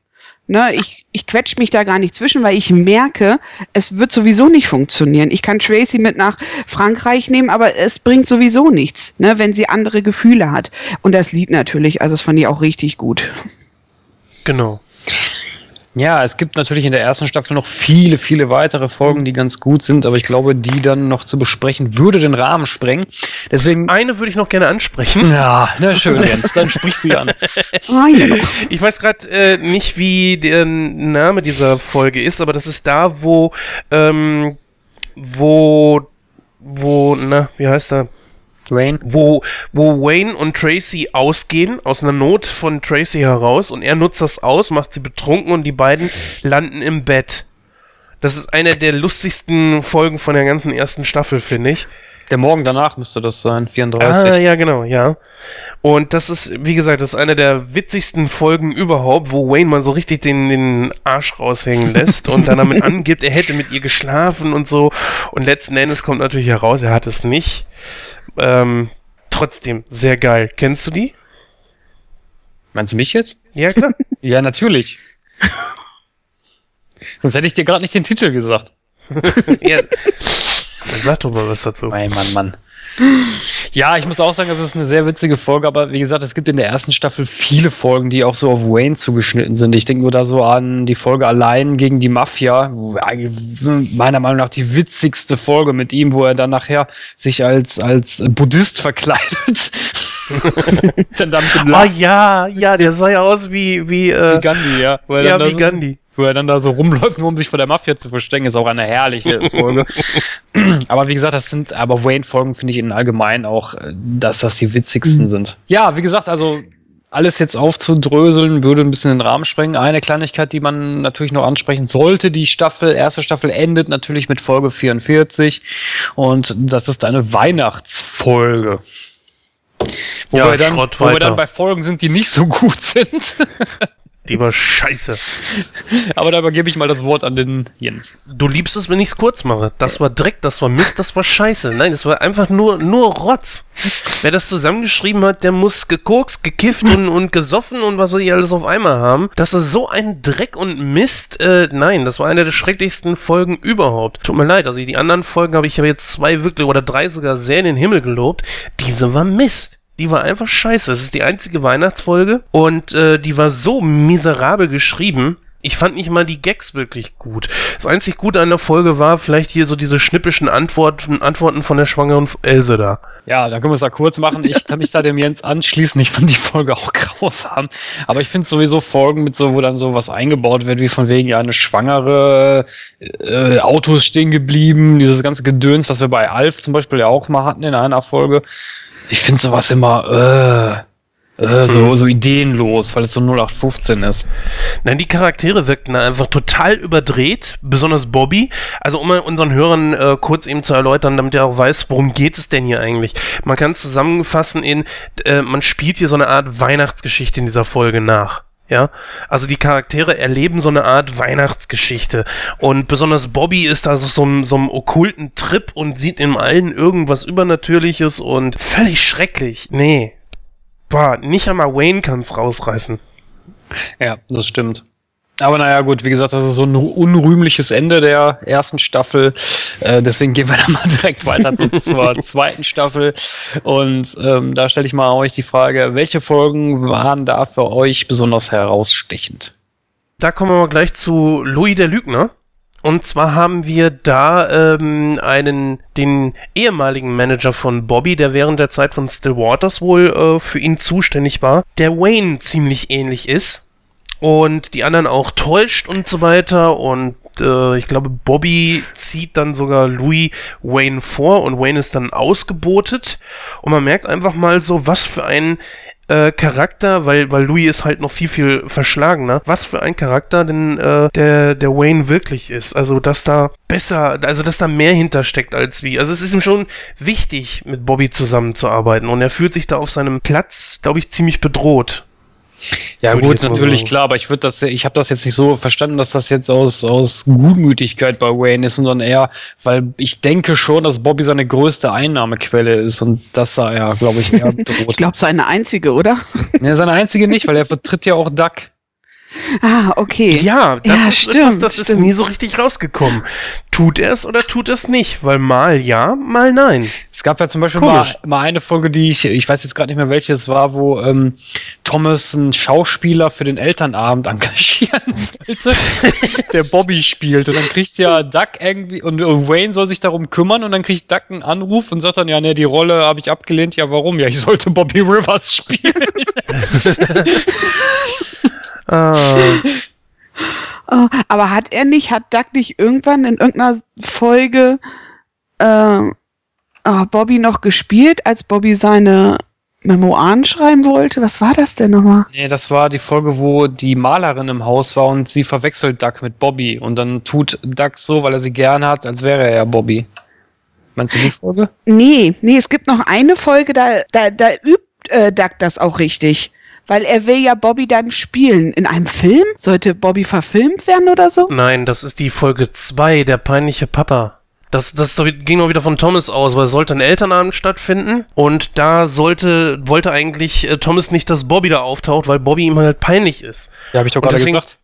ne, ich, ich quetsch mich da gar nicht zwischen, weil ich merke, es wird sowieso nicht funktionieren. Ich kann Tracy mit nach Frankreich nehmen, aber es bringt sowieso nichts, ne, wenn sie andere Gefühle hat. Und das Lied natürlich, also das fand ich auch richtig gut.
Genau.
Ja, es gibt natürlich in der ersten Staffel noch viele, viele weitere Folgen, die ganz gut sind, aber ich glaube, die dann noch zu besprechen, würde den Rahmen sprengen. Deswegen.
Eine würde ich noch gerne ansprechen.
Ja, na schön, Jens, dann sprich sie an.
ich weiß gerade äh, nicht, wie der Name dieser Folge ist, aber das ist da, wo, ähm, wo, wo, na, wie heißt er? Wayne. Wo, wo Wayne und Tracy ausgehen, aus einer Not von Tracy heraus, und er nutzt das aus, macht sie betrunken und die beiden landen im Bett. Das ist eine der lustigsten Folgen von der ganzen ersten Staffel, finde ich.
Der Morgen danach müsste das sein, 34.
Ah, ja, genau, ja. Und das ist, wie gesagt, das ist eine der witzigsten Folgen überhaupt, wo Wayne mal so richtig den, den Arsch raushängen lässt und dann damit angibt, er hätte mit ihr geschlafen und so. Und letzten Endes kommt natürlich heraus, er hat es nicht. Ähm, trotzdem, sehr geil. Kennst du die?
Meinst du mich jetzt?
Ja, klar.
ja, natürlich. Sonst hätte ich dir gerade nicht den Titel gesagt.
ja. Sag doch mal was dazu.
Mein Mann, Mann. Ja, ich muss auch sagen, das ist eine sehr witzige Folge, aber wie gesagt, es gibt in der ersten Staffel viele Folgen, die auch so auf Wayne zugeschnitten sind. Ich denke nur da so an die Folge Allein gegen die Mafia, wo meiner Meinung nach die witzigste Folge mit ihm, wo er dann nachher sich als, als Buddhist verkleidet.
dann damit oh ja, ja, der sah ja aus wie, wie,
äh, wie Gandhi, ja.
ja, wie Gandhi
wo er dann da so rumläuft, nur um sich vor der Mafia zu verstecken, ist auch eine herrliche Folge. aber wie gesagt, das sind, aber Wayne-Folgen finde ich in allgemein auch, äh, dass das die witzigsten mhm. sind. Ja, wie gesagt, also alles jetzt aufzudröseln, würde ein bisschen den Rahmen sprengen. Eine Kleinigkeit, die man natürlich noch ansprechen sollte, die Staffel, erste Staffel endet natürlich mit Folge 44 und das ist eine Weihnachtsfolge. Wo, ja, wir, dann, wo wir dann bei Folgen sind, die nicht so gut sind.
Die war scheiße.
Aber da übergebe ich mal das Wort an den Jens.
Du liebst es, wenn ich es kurz mache. Das war Dreck, das war Mist, das war scheiße. Nein, das war einfach nur, nur Rotz. Wer das zusammengeschrieben hat, der muss gekokst, gekifft und, und gesoffen und was weiß ich alles auf einmal haben. Das ist so ein Dreck und Mist. Äh, nein, das war eine der schrecklichsten Folgen überhaupt. Tut mir leid, also die anderen Folgen habe ich aber jetzt zwei wirklich oder drei sogar sehr in den Himmel gelobt. Diese war Mist. Die war einfach scheiße. Es ist die einzige Weihnachtsfolge und äh, die war so miserabel geschrieben. Ich fand nicht mal die Gags wirklich gut. Das einzig Gute an der Folge war vielleicht hier so diese schnippischen Antworten, Antworten von der schwangeren Else da.
Ja, da können wir es ja kurz machen. Ich kann mich da dem Jens anschließen. Ich fand die Folge auch grausam. Aber ich finde sowieso Folgen mit so, wo dann so was eingebaut wird, wie von wegen ja eine schwangere äh, Autos stehen geblieben, dieses ganze Gedöns, was wir bei Alf zum Beispiel ja auch mal hatten in einer Folge ich finde sowas immer, äh, äh, so, mhm. so ideenlos, weil es so 0815 ist.
Nein, die Charaktere wirkten einfach total überdreht, besonders Bobby. Also um unseren Hörern äh, kurz eben zu erläutern, damit er auch weiß, worum geht es denn hier eigentlich. Man kann es zusammenfassen in, äh, man spielt hier so eine Art Weihnachtsgeschichte in dieser Folge nach. Ja, also die Charaktere erleben so eine Art Weihnachtsgeschichte. Und besonders Bobby ist da so, so, so einem okkulten Trip und sieht in allen irgendwas Übernatürliches und völlig schrecklich. Nee. Boah, nicht einmal Wayne kann's rausreißen.
Ja, das stimmt. Aber naja, gut, wie gesagt, das ist so ein unrühmliches Ende der ersten Staffel. Äh, deswegen gehen wir dann mal direkt weiter zur zweiten Staffel. Und ähm, da stelle ich mal euch die Frage, welche Folgen waren da für euch besonders herausstechend?
Da kommen wir mal gleich zu Louis der Lügner. Und zwar haben wir da ähm, einen, den ehemaligen Manager von Bobby, der während der Zeit von Still Waters wohl äh, für ihn zuständig war, der Wayne ziemlich ähnlich ist und die anderen auch täuscht und so weiter und äh, ich glaube, Bobby zieht dann sogar Louis Wayne vor und Wayne ist dann ausgebotet und man merkt einfach mal so, was für ein äh, Charakter, weil, weil Louis ist halt noch viel, viel verschlagener, was für ein Charakter denn äh, der, der Wayne wirklich ist. Also, dass da besser, also dass da mehr hintersteckt als wie. Also es ist ihm schon wichtig, mit Bobby zusammenzuarbeiten und er fühlt sich da auf seinem Platz, glaube ich, ziemlich bedroht.
Ja gut, natürlich so. klar, aber ich würde das, ich habe das jetzt nicht so verstanden, dass das jetzt aus aus Gutmütigkeit bei Wayne ist, sondern eher, weil ich denke schon, dass Bobby seine größte Einnahmequelle ist und das sah er, glaube ich, eher
droht. ich glaube, seine einzige, oder?
Ne, seine einzige nicht, weil er vertritt ja auch Duck.
Ah, okay.
Ja, das ja, ist stimmt, etwas, das stimmt. ist nie so richtig rausgekommen. Tut er es oder tut es nicht? Weil mal ja, mal nein.
Es gab ja zum Beispiel mal, mal, eine Folge, die ich, ich weiß jetzt gerade nicht mehr welche es war, wo ähm, Thomas einen Schauspieler für den Elternabend engagieren sollte, der Bobby spielt. Und dann kriegt ja Duck irgendwie, und Wayne soll sich darum kümmern und dann kriegt Duck einen Anruf und sagt dann, ja, ne, die Rolle habe ich abgelehnt. Ja, warum? Ja, ich sollte Bobby Rivers spielen.
Ah. Oh, aber hat er nicht, hat Doug nicht irgendwann in irgendeiner Folge äh, oh, Bobby noch gespielt, als Bobby seine Memoiren schreiben wollte? Was war das denn nochmal?
Nee, das war die Folge, wo die Malerin im Haus war und sie verwechselt Doug mit Bobby. Und dann tut Doug so, weil er sie gern hat, als wäre er ja Bobby. Meinst du die Folge?
Nee, nee, es gibt noch eine Folge, da, da, da übt äh, Doug das auch richtig weil er will ja Bobby dann spielen. In einem Film? Sollte Bobby verfilmt werden oder so?
Nein, das ist die Folge 2, der peinliche Papa. Das, das ging auch wieder von Thomas aus, weil es sollte ein Elternabend stattfinden und da sollte, wollte eigentlich äh, Thomas nicht, dass Bobby da auftaucht, weil Bobby ihm halt peinlich ist.
Ja, habe ich doch gerade gesagt.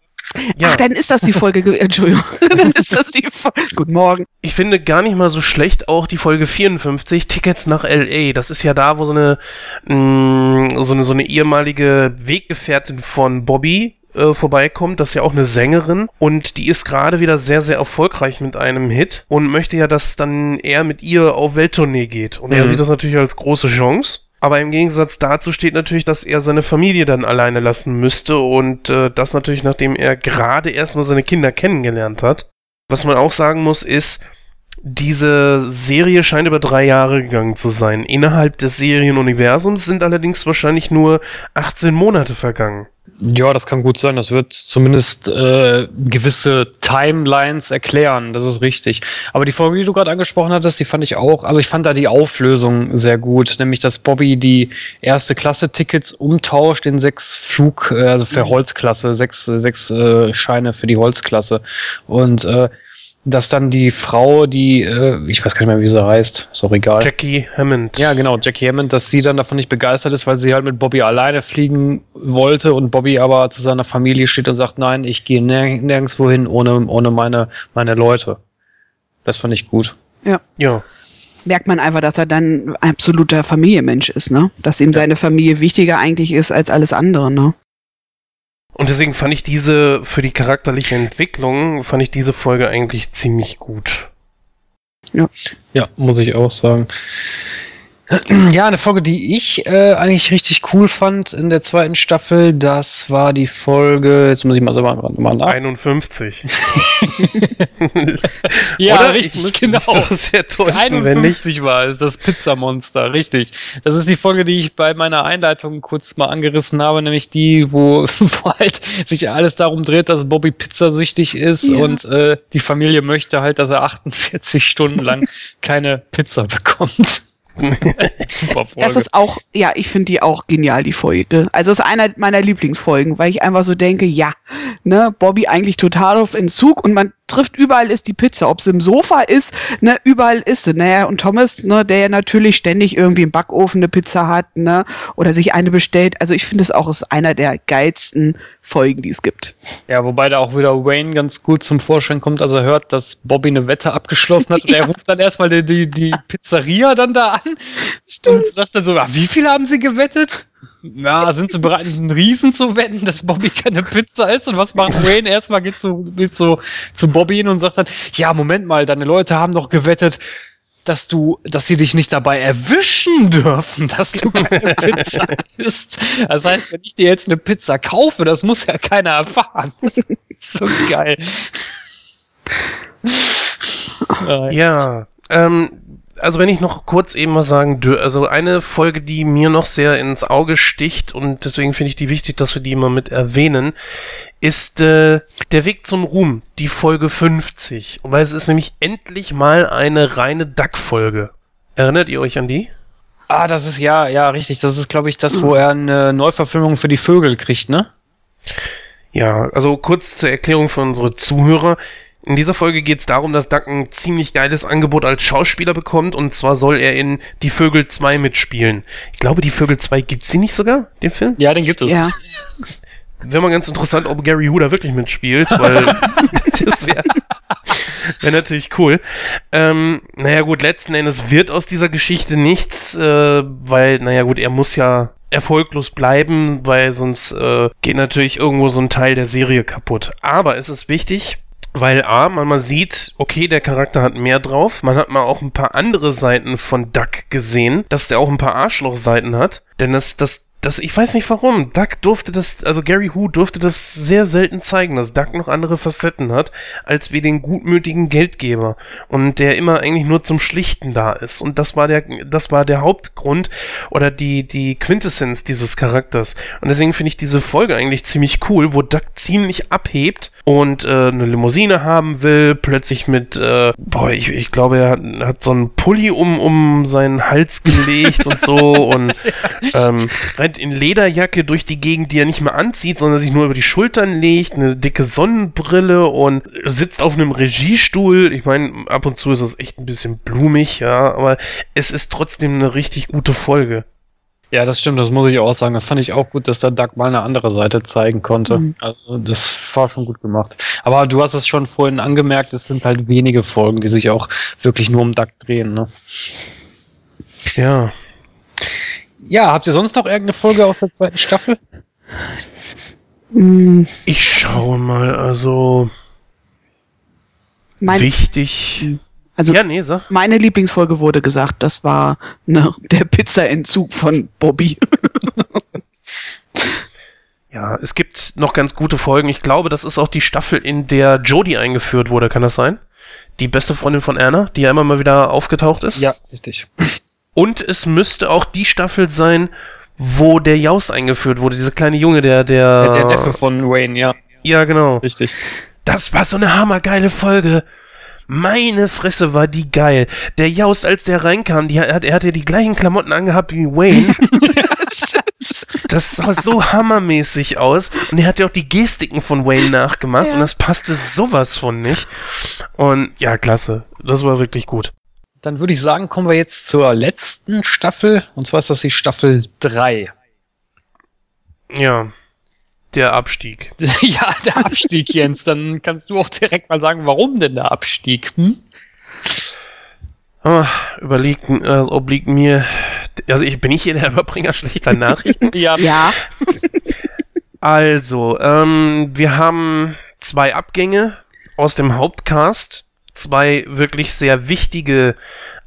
Ja. Ach, dann ist das die Folge. Entschuldigung. dann ist das die Folge. Guten Morgen.
Ich finde gar nicht mal so schlecht auch die Folge 54, Tickets nach LA. Das ist ja da, wo so eine, mh, mm, so eine, so eine ehemalige Weggefährtin von Bobby äh, vorbeikommt. Das ist ja auch eine Sängerin und die ist gerade wieder sehr, sehr erfolgreich mit einem Hit und möchte ja, dass dann er mit ihr auf Welttournee geht. Und mhm. er sieht das natürlich als große Chance. Aber im Gegensatz dazu steht natürlich, dass er seine Familie dann alleine lassen müsste und äh, das natürlich, nachdem er gerade erstmal seine Kinder kennengelernt hat. Was man auch sagen muss, ist, diese Serie scheint über drei Jahre gegangen zu sein. Innerhalb des Serienuniversums sind allerdings wahrscheinlich nur 18 Monate vergangen.
Ja, das kann gut sein. Das wird zumindest äh, gewisse Timelines erklären. Das ist richtig. Aber die Folge, die du gerade angesprochen hattest, die fand ich auch. Also ich fand da die Auflösung sehr gut, nämlich dass Bobby die erste Klasse-Tickets umtauscht in sechs Flug, äh, also für. Holzklasse, sechs, sechs äh, Scheine für die Holzklasse und äh, dass dann die Frau, die, äh, ich weiß gar nicht mehr, wie sie heißt, ist auch egal.
Jackie Hammond.
Ja, genau, Jackie Hammond, dass sie dann davon nicht begeistert ist, weil sie halt mit Bobby alleine fliegen wollte und Bobby aber zu seiner Familie steht und sagt, nein, ich gehe nirg nirgendwo hin ohne, ohne meine, meine Leute. Das fand ich gut.
Ja. Ja. Merkt man einfach, dass er dann ein absoluter Familienmensch ist, ne? Dass ihm seine Familie wichtiger eigentlich ist als alles andere, ne?
Und deswegen fand ich diese, für die charakterliche Entwicklung, fand ich diese Folge eigentlich ziemlich gut.
Ja. Ja, muss ich auch sagen. Ja, eine Folge, die ich äh, eigentlich richtig cool fand in der zweiten Staffel, das war die Folge, jetzt muss ich mal so mal,
mal nach. 51.
ja, Oder? richtig, genau. Sehr 51 war es, das Pizzamonster, richtig. Das ist die Folge, die ich bei meiner Einleitung kurz mal angerissen habe, nämlich die, wo, wo halt sich alles darum dreht, dass Bobby pizzasüchtig ist ja. und äh, die Familie möchte halt, dass er 48 Stunden lang keine Pizza bekommt.
Super Folge. Das ist auch, ja, ich finde die auch genial, die Folge. Also ist einer meiner Lieblingsfolgen, weil ich einfach so denke, ja, ne, Bobby eigentlich total auf Entzug und man trifft, überall ist die Pizza. Ob es im Sofa ist, ne, überall ist sie. Naja, und Thomas, ne, der ja natürlich ständig irgendwie im Backofen eine Pizza hat, ne, oder sich eine bestellt. Also ich finde es auch ist einer der geilsten Folgen, die es gibt.
Ja, wobei da auch wieder Wayne ganz gut zum Vorschein kommt, als er hört, dass Bobby eine Wette abgeschlossen hat und ja. er ruft dann erstmal die, die, die Pizzeria dann da an Stimmt. und sagt dann so, ah, wie viel haben sie gewettet? Ja, sind sie bereit, einen Riesen zu wetten, dass Bobby keine Pizza ist? Und was macht Wayne? Erstmal geht zu, geht zu, zu Bobby hin und sagt dann, ja, Moment mal, deine Leute haben doch gewettet, dass du, dass sie dich nicht dabei erwischen dürfen, dass du keine Pizza isst. Das heißt, wenn ich dir jetzt eine Pizza kaufe, das muss ja keiner erfahren. Das ist so geil.
ja, ähm, also wenn ich noch kurz eben mal sagen also eine Folge, die mir noch sehr ins Auge sticht und deswegen finde ich die wichtig, dass wir die immer mit erwähnen, ist äh, Der Weg zum Ruhm, die Folge 50. Weil es ist nämlich endlich mal eine reine Duck-Folge. Erinnert ihr euch an die?
Ah, das ist ja, ja, richtig. Das ist, glaube ich, das, wo er eine Neuverfilmung für die Vögel kriegt, ne?
Ja, also kurz zur Erklärung für unsere Zuhörer. In dieser Folge geht es darum, dass Duck ein ziemlich geiles Angebot als Schauspieler bekommt und zwar soll er in Die Vögel 2 mitspielen. Ich glaube, Die Vögel 2 gibt's sie nicht sogar, den Film?
Ja, den gibt es. Ja.
Wäre mal ganz interessant, ob Gary Huda wirklich mitspielt, weil das wäre wär natürlich cool. Ähm, naja gut, letzten Endes wird aus dieser Geschichte nichts, äh, weil, naja gut, er muss ja erfolglos bleiben, weil sonst äh, geht natürlich irgendwo so ein Teil der Serie kaputt. Aber es ist wichtig, weil A, man mal sieht, okay, der Charakter hat mehr drauf. Man hat mal auch ein paar andere Seiten von Duck gesehen, dass der auch ein paar Arschlochseiten hat. Denn das, das das, ich weiß nicht warum. Duck durfte das, also Gary Who durfte das sehr selten zeigen, dass Duck noch andere Facetten hat, als wie den gutmütigen Geldgeber. Und der immer eigentlich nur zum Schlichten da ist. Und das war der, das war der Hauptgrund oder die, die Quintessenz dieses Charakters. Und deswegen finde ich diese Folge eigentlich ziemlich cool, wo Duck ziemlich abhebt und äh, eine Limousine haben will, plötzlich mit, äh, boah, ich, ich glaube, er hat, hat so einen Pulli um, um seinen Hals gelegt und so und ähm, rennt in Lederjacke durch die Gegend, die er nicht mehr anzieht, sondern sich nur über die Schultern legt, eine dicke Sonnenbrille und sitzt auf einem Regiestuhl. Ich meine, ab und zu ist das echt ein bisschen blumig, ja, aber es ist trotzdem eine richtig gute Folge.
Ja, das stimmt, das muss ich auch sagen. Das fand ich auch gut, dass der Duck mal eine andere Seite zeigen konnte. Mhm. Also das war schon gut gemacht. Aber du hast es schon vorhin angemerkt, es sind halt wenige Folgen, die sich auch wirklich nur um Duck drehen. Ne?
Ja.
Ja, habt ihr sonst noch irgendeine Folge aus der zweiten Staffel?
Ich schaue mal, also
mein
wichtig.
Also ja, nee, sag. meine Lieblingsfolge wurde gesagt, das war ne, der Pizzaentzug von Bobby.
ja, es gibt noch ganz gute Folgen. Ich glaube, das ist auch die Staffel, in der Jodie eingeführt wurde. Kann das sein? Die beste Freundin von Erna, die ja immer mal wieder aufgetaucht ist?
Ja, richtig.
Und es müsste auch die Staffel sein, wo der Jaus eingeführt wurde, dieser kleine Junge, der, der.
Der Neffe von Wayne, ja.
Ja, genau.
Richtig.
Das war so eine hammergeile Folge. Meine Fresse war die geil. Der Jaus, als der reinkam, die, er, er hatte die gleichen Klamotten angehabt wie Wayne. das sah so hammermäßig aus. Und er hat ja auch die Gestiken von Wayne nachgemacht. Ja. Und das passte sowas von nicht. Und ja, klasse. Das war wirklich gut.
Dann würde ich sagen, kommen wir jetzt zur letzten Staffel. Und zwar ist das die Staffel 3.
Ja. Der Abstieg.
ja, der Abstieg, Jens. Dann kannst du auch direkt mal sagen, warum denn der Abstieg? Hm?
Oh, überlegt, äh, obliegt mir. Also ich bin ich hier der Überbringer schlechter Nachrichten.
ja. ja.
Also, ähm, wir haben zwei Abgänge aus dem Hauptcast, zwei wirklich sehr wichtige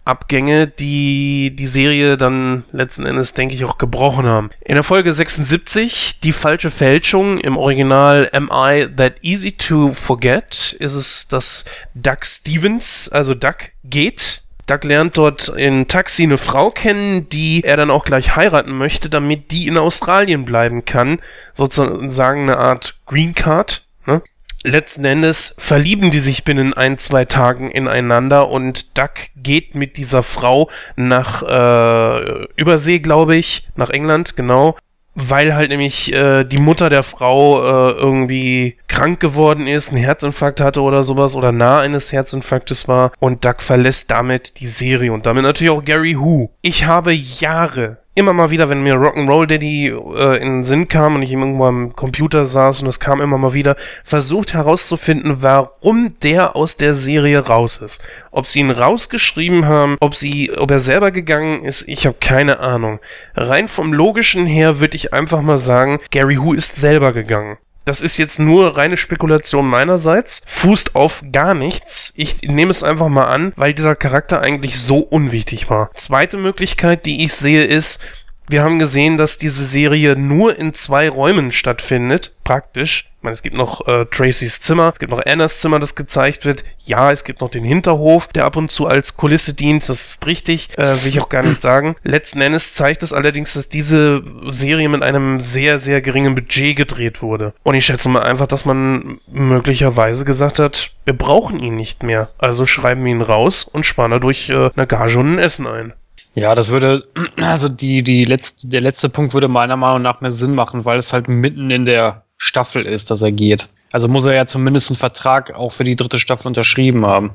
Abgänge, die die Serie dann letzten Endes, denke ich, auch gebrochen haben. In der Folge 76, die falsche Fälschung, im Original Am I That Easy to Forget, ist es, dass Doug Stevens, also Duck, geht. Doug lernt dort in Taxi eine Frau kennen, die er dann auch gleich heiraten möchte, damit die in Australien bleiben kann. Sozusagen eine Art Green Card. Ne? Letzten Endes verlieben die sich binnen ein, zwei Tagen ineinander und Duck geht mit dieser Frau nach äh, Übersee, glaube ich, nach England, genau. Weil halt nämlich äh, die Mutter der Frau äh, irgendwie krank geworden ist, einen Herzinfarkt hatte oder sowas oder nah eines Herzinfarktes war und Duck verlässt damit die Serie und damit natürlich auch Gary Who. Ich habe Jahre immer mal wieder, wenn mir Rock'n'Roll Daddy äh, in den Sinn kam und ich irgendwo am Computer saß und es kam immer mal wieder, versucht herauszufinden, warum der aus der Serie raus ist. Ob sie ihn rausgeschrieben haben, ob sie, ob er selber gegangen ist, ich habe keine Ahnung. Rein vom logischen her würde ich einfach mal sagen, Gary Who ist selber gegangen. Das ist jetzt nur reine Spekulation meinerseits, fußt auf gar nichts. Ich nehme es einfach mal an, weil dieser Charakter eigentlich so unwichtig war. Zweite Möglichkeit, die ich sehe, ist, wir haben gesehen, dass diese Serie nur in zwei Räumen stattfindet, praktisch. Ich meine, es gibt noch äh, Tracys Zimmer, es gibt noch Annas Zimmer, das gezeigt wird. Ja, es gibt noch den Hinterhof, der ab und zu als Kulisse dient, das ist richtig, äh, will ich auch gar nicht sagen. Letzten Endes zeigt es allerdings, dass diese Serie mit einem sehr, sehr geringen Budget gedreht wurde. Und ich schätze mal einfach, dass man möglicherweise gesagt hat, wir brauchen ihn nicht mehr. Also schreiben wir ihn raus und sparen dadurch äh, eine Gage und ein Essen ein.
Ja, das würde, also die, die letzte, der letzte Punkt würde meiner Meinung nach mehr Sinn machen, weil es halt mitten in der Staffel ist, dass er geht. Also muss er ja zumindest einen Vertrag auch für die dritte Staffel unterschrieben haben.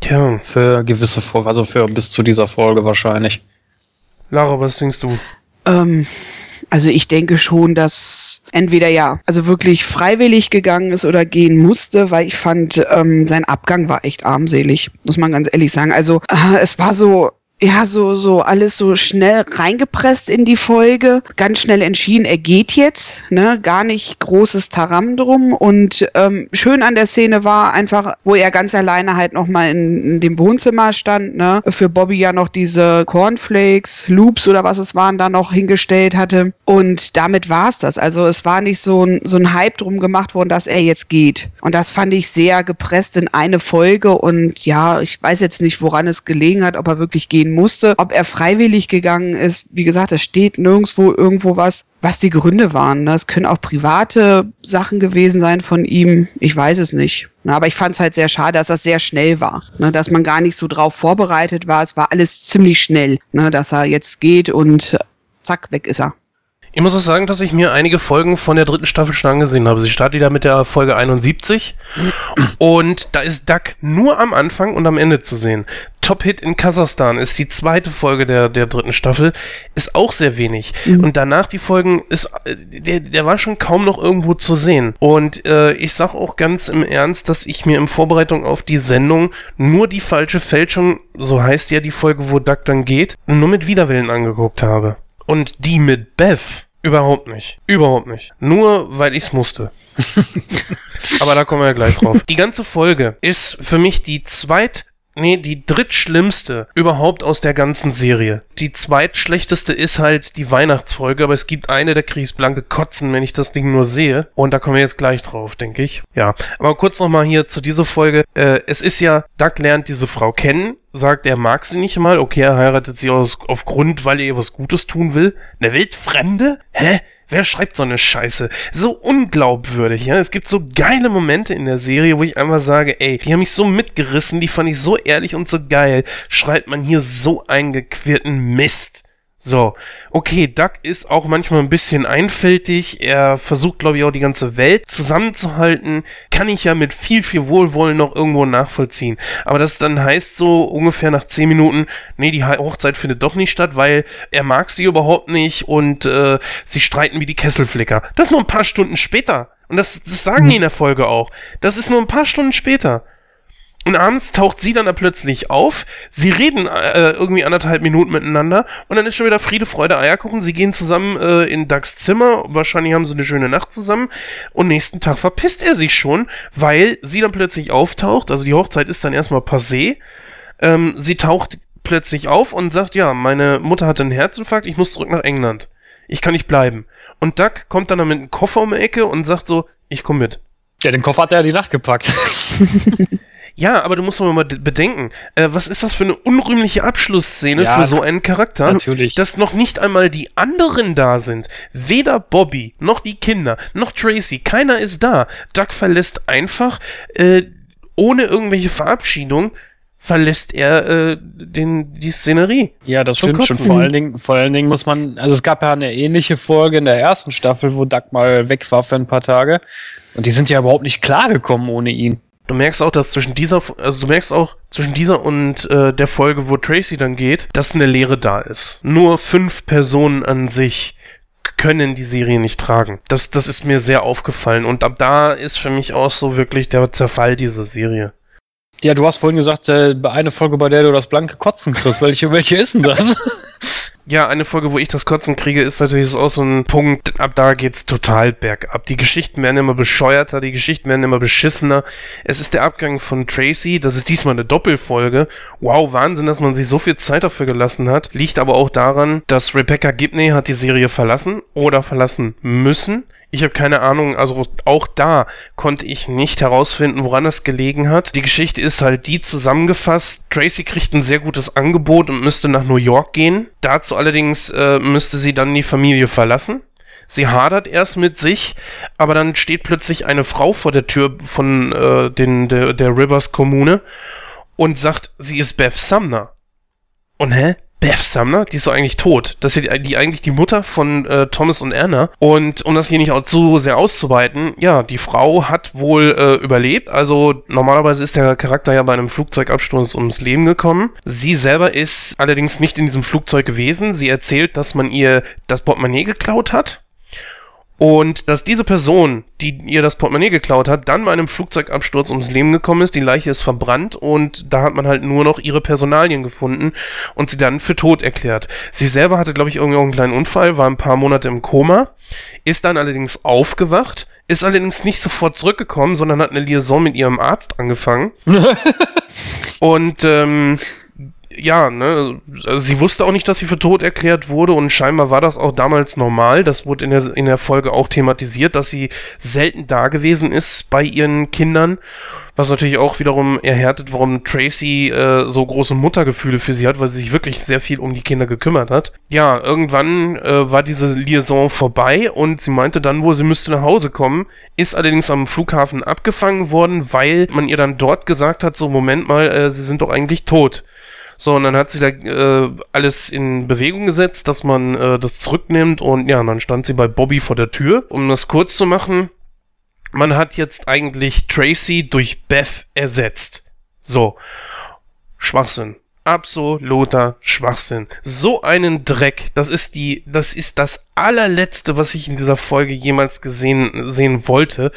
Tja.
Für gewisse Folgen, also für bis zu dieser Folge wahrscheinlich.
Lara, was denkst du?
Ähm, also ich denke schon, dass entweder ja, also wirklich freiwillig gegangen ist oder gehen musste, weil ich fand, ähm, sein Abgang war echt armselig, muss man ganz ehrlich sagen. Also äh, es war so, ja, so, so alles so schnell reingepresst in die Folge, ganz schnell entschieden, er geht jetzt, ne, gar nicht großes Taram drum. Und ähm, schön an der Szene war einfach, wo er ganz alleine halt nochmal in, in dem Wohnzimmer stand, ne, für Bobby ja noch diese Cornflakes, Loops oder was es waren, da noch hingestellt hatte. Und damit war's das, also es war nicht so ein, so ein Hype drum gemacht worden, dass er jetzt geht. Und das fand ich sehr gepresst in eine Folge. Und ja, ich weiß jetzt nicht, woran es gelegen hat, ob er wirklich gehen musste. Ob er freiwillig gegangen ist, wie gesagt, es steht nirgendwo irgendwo was, was die Gründe waren. Es können auch private Sachen gewesen sein von ihm. Ich weiß es nicht. Aber ich fand es halt sehr schade, dass das sehr schnell war. Ne? Dass man gar nicht so drauf vorbereitet war. Es war alles ziemlich schnell, ne? dass er jetzt geht und zack, weg ist er.
Ich muss auch sagen, dass ich mir einige Folgen von der dritten Staffel schon angesehen habe. Sie startet da mit der Folge 71 und da ist Duck nur am Anfang und am Ende zu sehen. Top Hit in Kasachstan ist die zweite Folge der, der dritten Staffel, ist auch sehr wenig. Mhm. Und danach die Folgen ist, der, der war schon kaum noch irgendwo zu sehen. Und äh, ich sag auch ganz im Ernst, dass ich mir in Vorbereitung auf die Sendung nur die falsche Fälschung, so heißt ja die Folge, wo Duck dann geht, nur mit Widerwillen angeguckt habe. Und die mit Beth überhaupt nicht. Überhaupt nicht. Nur weil ich's musste. Aber da kommen wir ja gleich drauf. Die ganze Folge ist für mich die zweit Nee, die drittschlimmste überhaupt aus der ganzen Serie. Die zweitschlechteste ist halt die Weihnachtsfolge, aber es gibt eine, da krieg ich blanke Kotzen, wenn ich das Ding nur sehe. Und da kommen wir jetzt gleich drauf, denke ich. Ja, aber kurz nochmal hier zu dieser Folge. Äh, es ist ja, Doug lernt diese Frau kennen, sagt, er mag sie nicht mal. Okay, er heiratet sie aus, aufgrund, weil er ihr was Gutes tun will. Eine Wildfremde? Hä? Wer schreibt so eine Scheiße? So unglaubwürdig, ja. Es gibt so geile Momente in der Serie, wo ich einfach sage, ey, die haben mich so mitgerissen, die fand ich so ehrlich und so geil. Schreibt man hier so eingequirlten Mist. So, okay, Duck ist auch manchmal ein bisschen einfältig. Er versucht, glaube ich, auch die ganze Welt zusammenzuhalten. Kann ich ja mit viel, viel Wohlwollen noch irgendwo nachvollziehen. Aber das dann heißt so ungefähr nach zehn Minuten, nee, die Hochzeit findet doch nicht statt, weil er mag sie überhaupt nicht und äh, sie streiten wie die Kesselflicker. Das nur ein paar Stunden später. Und das, das sagen die in der Folge auch. Das ist nur ein paar Stunden später. Und abends taucht sie dann da plötzlich auf. Sie reden äh, irgendwie anderthalb Minuten miteinander und dann ist schon wieder Friede, Freude, Eierkuchen. Sie gehen zusammen äh, in Dougs Zimmer. Wahrscheinlich haben sie eine schöne Nacht zusammen. Und nächsten Tag verpisst er sich schon, weil sie dann plötzlich auftaucht. Also die Hochzeit ist dann erstmal passé. Ähm, sie taucht plötzlich auf und sagt, ja, meine Mutter hatte einen Herzinfarkt, ich muss zurück nach England. Ich kann nicht bleiben. Und Doug kommt dann mit einem Koffer um die Ecke und sagt so, ich komme mit.
Ja, den Koffer hat er ja die Nacht gepackt.
Ja, aber du musst doch mal bedenken, äh, was ist das für eine unrühmliche Abschlussszene ja, für so einen Charakter?
Natürlich.
Dass noch nicht einmal die anderen da sind. Weder Bobby, noch die Kinder, noch Tracy, keiner ist da. Doug verlässt einfach, äh, ohne irgendwelche Verabschiedung, verlässt er äh, den, die Szenerie.
Ja, das stimmt schon. Vor allen, Dingen, vor allen Dingen muss man, also es gab ja eine ähnliche Folge in der ersten Staffel, wo Doug mal weg war für ein paar Tage. Und die sind ja überhaupt nicht klargekommen ohne ihn.
Du merkst auch, dass zwischen dieser, also du merkst auch zwischen dieser und äh, der Folge, wo Tracy dann geht, dass eine Leere da ist. Nur fünf Personen an sich können die Serie nicht tragen. Das, das ist mir sehr aufgefallen. Und ab da ist für mich auch so wirklich der Zerfall dieser Serie.
Ja, du hast vorhin gesagt, äh, eine Folge, bei der du das blanke Kotzen kriegst. Welche, welche ist denn das?
Ja, eine Folge, wo ich das Kotzen kriege, ist natürlich auch so ein Punkt, ab da geht's total bergab. Die Geschichten werden immer bescheuerter, die Geschichten werden immer beschissener. Es ist der Abgang von Tracy, das ist diesmal eine Doppelfolge. Wow, Wahnsinn, dass man sich so viel Zeit dafür gelassen hat. Liegt aber auch daran, dass Rebecca Gibney hat die Serie verlassen oder verlassen müssen. Ich habe keine Ahnung, also auch da konnte ich nicht herausfinden, woran das gelegen hat. Die Geschichte ist halt die zusammengefasst. Tracy kriegt ein sehr gutes Angebot und müsste nach New York gehen. Dazu allerdings äh, müsste sie dann die Familie verlassen. Sie hadert erst mit sich, aber dann steht plötzlich eine Frau vor der Tür von äh, den, der, der Rivers Kommune und sagt, sie ist Beth Sumner. Und hä? Beth Sumner, die ist doch eigentlich tot. Das ist ja die, die eigentlich die Mutter von äh, Thomas und Anna. Und um das hier nicht auch zu sehr auszuweiten, ja, die Frau hat wohl äh, überlebt. Also normalerweise ist der Charakter ja bei einem Flugzeugabsturz ums Leben gekommen. Sie selber ist allerdings nicht in diesem Flugzeug gewesen. Sie erzählt, dass man ihr das Portemonnaie geklaut hat und dass diese Person, die ihr das Portemonnaie geklaut hat, dann bei einem Flugzeugabsturz ums Leben gekommen ist, die Leiche ist verbrannt und da hat man halt nur noch ihre Personalien gefunden und sie dann für tot erklärt. Sie selber hatte, glaube ich, irgendwie einen kleinen Unfall, war ein paar Monate im Koma, ist dann allerdings aufgewacht, ist allerdings nicht sofort zurückgekommen, sondern hat eine Liaison mit ihrem Arzt angefangen. und ähm, ja, ne, also sie wusste auch nicht, dass sie für tot erklärt wurde und scheinbar war das auch damals normal. Das wurde in der, in der Folge auch thematisiert, dass sie selten da gewesen ist bei ihren Kindern. Was natürlich auch wiederum erhärtet, warum Tracy äh, so große Muttergefühle für sie hat, weil sie sich wirklich sehr viel um die Kinder gekümmert hat. Ja, irgendwann äh, war diese Liaison vorbei und sie meinte dann wohl, sie müsste nach Hause kommen, ist allerdings am Flughafen abgefangen worden, weil man ihr dann dort gesagt hat, so Moment mal, äh, sie sind doch eigentlich tot. So, und dann hat sie da äh, alles in Bewegung gesetzt, dass man äh, das zurücknimmt und ja, und dann stand sie bei Bobby vor der Tür. Um das kurz zu machen, man hat jetzt eigentlich Tracy durch Beth ersetzt. So. Schwachsinn absoluter Schwachsinn. So einen Dreck, das ist die, das ist das allerletzte, was ich in dieser Folge jemals gesehen sehen wollte,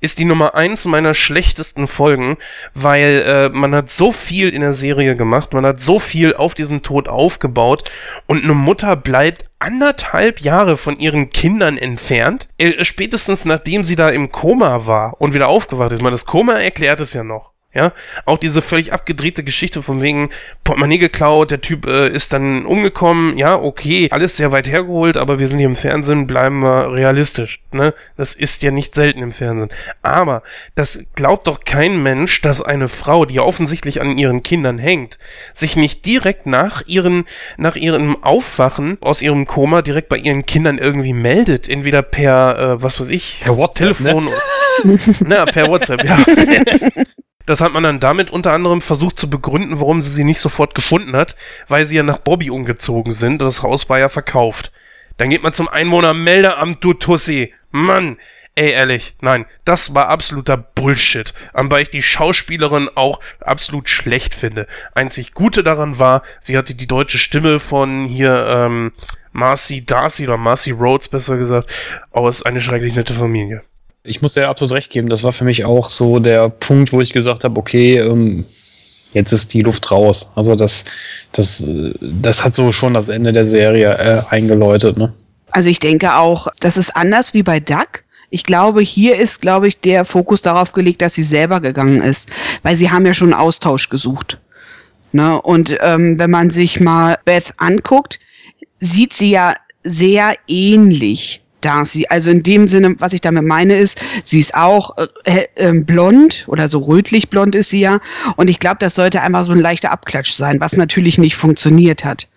ist die Nummer eins meiner schlechtesten Folgen, weil äh, man hat so viel in der Serie gemacht, man hat so viel auf diesen Tod aufgebaut und eine Mutter bleibt anderthalb Jahre von ihren Kindern entfernt, äh, spätestens nachdem sie da im Koma war und wieder aufgewacht ist. Man das Koma erklärt es ja noch. Ja, auch diese völlig abgedrehte Geschichte von wegen Portemonnaie geklaut, der Typ äh, ist dann umgekommen, ja, okay, alles sehr weit hergeholt, aber wir sind hier im Fernsehen, bleiben wir realistisch, ne? Das ist ja nicht selten im Fernsehen. Aber das glaubt doch kein Mensch, dass eine Frau, die offensichtlich an ihren Kindern hängt, sich nicht direkt nach ihren, nach ihrem Aufwachen aus ihrem Koma direkt bei ihren Kindern irgendwie meldet, entweder per, äh, was weiß ich,
per WhatsApp,
ne? Telefon, ne? na, per WhatsApp, ja. Das hat man dann damit unter anderem versucht zu begründen, warum sie sie nicht sofort gefunden hat, weil sie ja nach Bobby umgezogen sind. Das Haus war ja verkauft. Dann geht man zum Einwohnermeldeamt, du Tussi. Mann, ey, ehrlich, nein, das war absoluter Bullshit. Wobei ich die Schauspielerin auch absolut schlecht finde. Einzig Gute daran war, sie hatte die deutsche Stimme von hier, ähm, Marcy Darcy oder Marcy Rhodes, besser gesagt, aus Eine schrecklich nette Familie.
Ich muss dir absolut recht geben, das war für mich auch so der Punkt, wo ich gesagt habe, okay, ähm, jetzt ist die Luft raus. Also das, das, das hat so schon das Ende der Serie äh, eingeläutet. Ne?
Also ich denke auch, das ist anders wie bei Duck. Ich glaube, hier ist, glaube ich, der Fokus darauf gelegt, dass sie selber gegangen ist, weil sie haben ja schon Austausch gesucht. Ne? Und ähm, wenn man sich mal Beth anguckt, sieht sie ja sehr ähnlich Darcy. Also in dem Sinne, was ich damit meine, ist, sie ist auch äh, äh, blond oder so rötlich blond ist sie ja. Und ich glaube, das sollte einfach so ein leichter Abklatsch sein, was natürlich nicht funktioniert hat.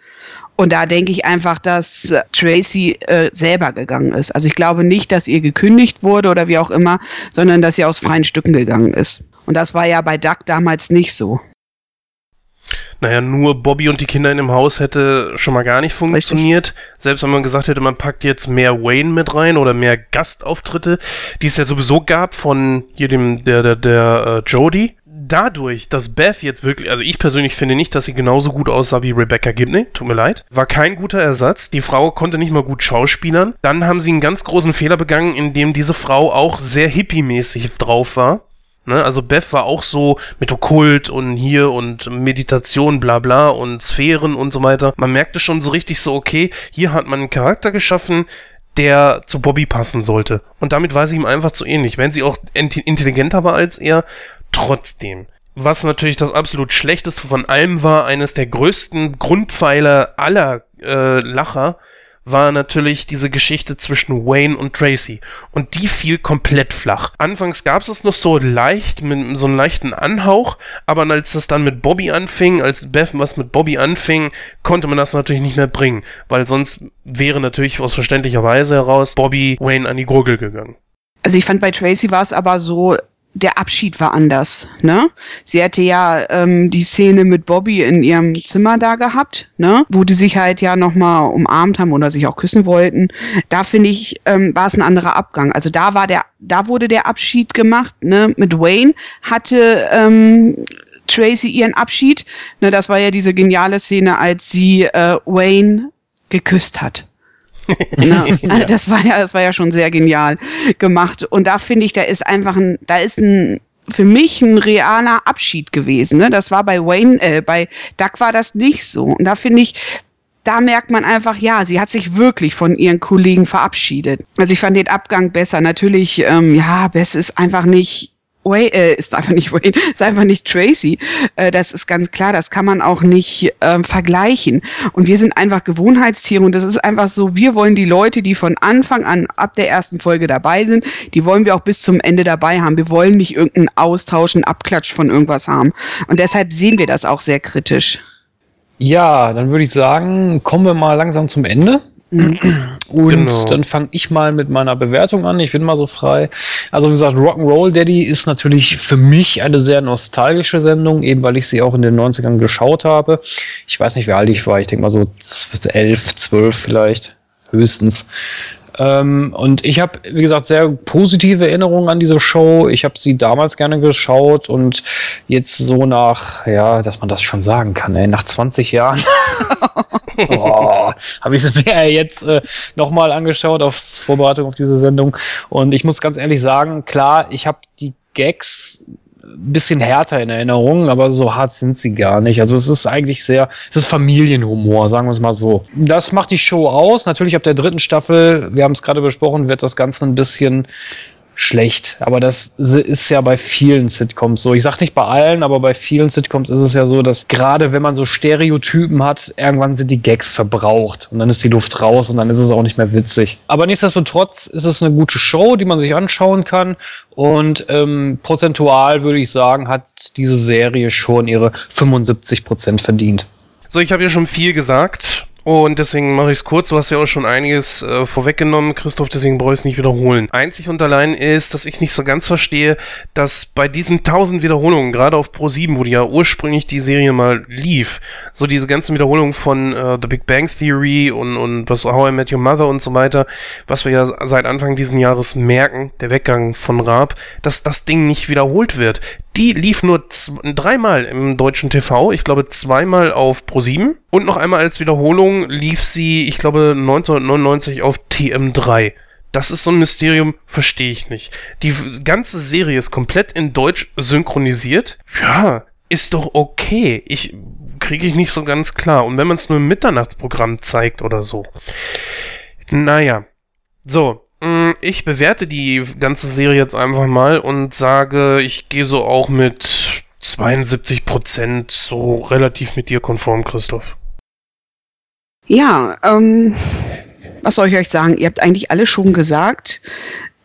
Und da denke ich einfach, dass äh, Tracy äh, selber gegangen ist. Also ich glaube nicht, dass ihr gekündigt wurde oder wie auch immer, sondern dass sie aus freien Stücken gegangen ist. Und das war ja bei Duck damals nicht so.
Naja, nur Bobby und die Kinder in dem Haus hätte schon mal gar nicht funktioniert. Richtig. Selbst wenn man gesagt hätte, man packt jetzt mehr Wayne mit rein oder mehr Gastauftritte, die es ja sowieso gab von hier dem, der, der, der äh, Jody. Dadurch, dass Beth jetzt wirklich, also ich persönlich finde nicht, dass sie genauso gut aussah wie Rebecca Gibney, tut mir leid, war kein guter Ersatz. Die Frau konnte nicht mal gut schauspielern. Dann haben sie einen ganz großen Fehler begangen, indem diese Frau auch sehr hippie-mäßig drauf war. Ne? Also Beth war auch so mit Okkult und hier und Meditation, bla bla und Sphären und so weiter. Man merkte schon so richtig so, okay, hier hat man einen Charakter geschaffen, der zu Bobby passen sollte. Und damit war sie ihm einfach zu ähnlich. Wenn sie auch intelligenter war als er, trotzdem. Was natürlich das absolut Schlechteste von allem war, eines der größten Grundpfeiler aller äh, Lacher, war natürlich diese Geschichte zwischen Wayne und Tracy. Und die fiel komplett flach. Anfangs gab es es noch so leicht, mit so einem leichten Anhauch, aber als es dann mit Bobby anfing, als Beth was mit Bobby anfing, konnte man das natürlich nicht mehr bringen, weil sonst wäre natürlich aus verständlicher Weise heraus Bobby Wayne an die Gurgel gegangen.
Also ich fand bei Tracy war es aber so, der Abschied war anders, ne? Sie hatte ja ähm, die Szene mit Bobby in ihrem Zimmer da gehabt, ne? Wo die sich halt ja nochmal umarmt haben oder sich auch küssen wollten. Da finde ich, ähm, war es ein anderer Abgang. Also da war der, da wurde der Abschied gemacht, ne? Mit Wayne hatte ähm, Tracy ihren Abschied. Ne, das war ja diese geniale Szene, als sie äh, Wayne geküsst hat. Na, ja. Das war ja, das war ja schon sehr genial gemacht. Und da finde ich, da ist einfach ein, da ist ein für mich ein realer Abschied gewesen. Ne? Das war bei Wayne, äh, bei Duck war das nicht so. Und da finde ich, da merkt man einfach, ja, sie hat sich wirklich von ihren Kollegen verabschiedet. Also ich fand den Abgang besser. Natürlich, ähm, ja, Bess ist einfach nicht Wayne, äh, ist einfach nicht Wayne, ist einfach nicht Tracy. Äh, das ist ganz klar, das kann man auch nicht ähm, vergleichen. Und wir sind einfach Gewohnheitstiere und das ist einfach so, wir wollen die Leute, die von Anfang an ab der ersten Folge dabei sind, die wollen wir auch bis zum Ende dabei haben. Wir wollen nicht irgendeinen Austausch, einen Abklatsch von irgendwas haben. Und deshalb sehen wir das auch sehr kritisch.
Ja, dann würde ich sagen, kommen wir mal langsam zum Ende. Mhm. Und genau. dann fange ich mal mit meiner Bewertung an. Ich bin mal so frei. Also wie gesagt, Rock'n'Roll Daddy ist natürlich für mich eine sehr nostalgische Sendung, eben weil ich sie auch in den 90ern geschaut habe. Ich weiß nicht, wie alt ich war. Ich denke mal so elf, zwölf vielleicht höchstens. Ähm, und ich habe, wie gesagt, sehr positive Erinnerungen an diese Show. Ich habe sie damals gerne geschaut und jetzt so nach, ja, dass man das schon sagen kann, ey, nach 20 Jahren oh, habe ich es mir jetzt äh, nochmal angeschaut auf Vorbereitung auf diese Sendung. Und ich muss ganz ehrlich sagen, klar, ich habe die Gags bisschen härter in Erinnerung, aber so hart sind sie gar nicht. Also es ist eigentlich sehr, es ist Familienhumor, sagen wir es mal so. Das macht die Show aus. Natürlich ab der dritten Staffel, wir haben es gerade besprochen, wird das Ganze ein bisschen schlecht. Aber das ist ja bei vielen Sitcoms so. Ich sag nicht bei allen, aber bei vielen Sitcoms ist es ja so, dass gerade wenn man so Stereotypen hat, irgendwann sind die Gags verbraucht und dann ist die Luft raus und dann ist es auch nicht mehr witzig. Aber nichtsdestotrotz ist es eine gute Show, die man sich anschauen kann und ähm, prozentual würde ich sagen, hat diese Serie schon ihre 75 Prozent verdient.
So, ich habe ja schon viel gesagt. Und deswegen mache ich es kurz. Du hast ja auch schon einiges äh, vorweggenommen, Christoph, deswegen brauche ich es nicht wiederholen. Einzig und allein ist, dass ich nicht so ganz verstehe, dass bei diesen tausend Wiederholungen, gerade auf Pro7, wo die ja ursprünglich die Serie mal lief, so diese ganzen Wiederholungen von äh, The Big Bang Theory und, und was How I Met Your Mother und so weiter, was wir ja seit Anfang diesen Jahres merken, der Weggang von Raab, dass das Ding nicht wiederholt wird. Die lief nur dreimal im deutschen TV, ich glaube zweimal auf Pro7 und noch einmal als Wiederholung lief sie, ich glaube 1999 auf TM3. Das ist so ein Mysterium, verstehe ich nicht. Die ganze Serie ist komplett in Deutsch synchronisiert. Ja, ist doch okay. Ich kriege ich nicht so ganz klar. Und wenn man es nur im Mitternachtsprogramm zeigt oder so. Naja. So, Mm, ich bewerte die ganze Serie jetzt einfach mal und sage, ich gehe so auch mit 72 Prozent so relativ mit dir konform, Christoph.
Ja, ähm, was soll ich euch sagen? Ihr habt eigentlich alle schon gesagt.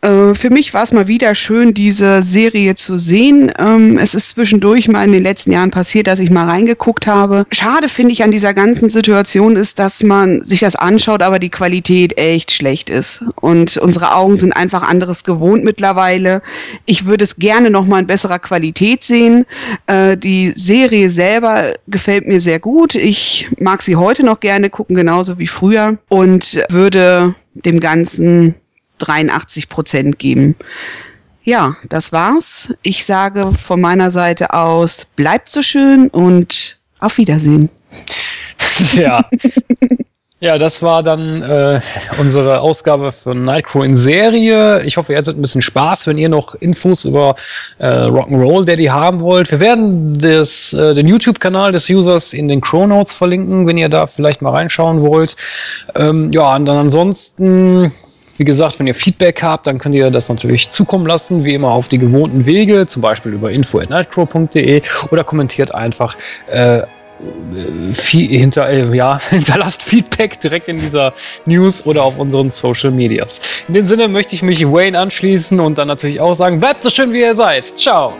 Äh, für mich war es mal wieder schön, diese Serie zu sehen. Ähm, es ist zwischendurch mal in den letzten Jahren passiert, dass ich mal reingeguckt habe. Schade finde ich an dieser ganzen Situation ist, dass man sich das anschaut, aber die Qualität echt schlecht ist. Und unsere Augen sind einfach anderes gewohnt mittlerweile. Ich würde es gerne noch mal in besserer Qualität sehen. Äh, die Serie selber gefällt mir sehr gut. Ich mag sie heute noch gerne gucken, genauso wie früher. Und würde dem Ganzen 83 Prozent geben. Ja, das war's. Ich sage von meiner Seite aus, bleibt so schön und auf Wiedersehen.
Ja. Ja, das war dann äh, unsere Ausgabe für Nightcrow in Serie. Ich hoffe, ihr hattet ein bisschen Spaß, wenn ihr noch Infos über äh, Rock'n'Roll Daddy haben wollt. Wir werden das, äh, den YouTube-Kanal des Users in den Crow Notes verlinken, wenn ihr da vielleicht mal reinschauen wollt. Ähm, ja, und dann ansonsten wie gesagt, wenn ihr Feedback habt, dann könnt ihr das natürlich zukommen lassen, wie immer auf die gewohnten Wege, zum Beispiel über info.nightcrow.de oder kommentiert einfach äh, hinter, äh, ja, hinterlasst Feedback direkt in dieser News oder auf unseren Social Medias. In dem Sinne möchte ich mich Wayne anschließen und dann natürlich auch sagen, bleibt so schön wie ihr seid. Ciao.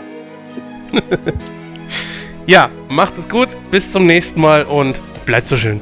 ja, macht es gut, bis zum nächsten Mal und bleibt so schön.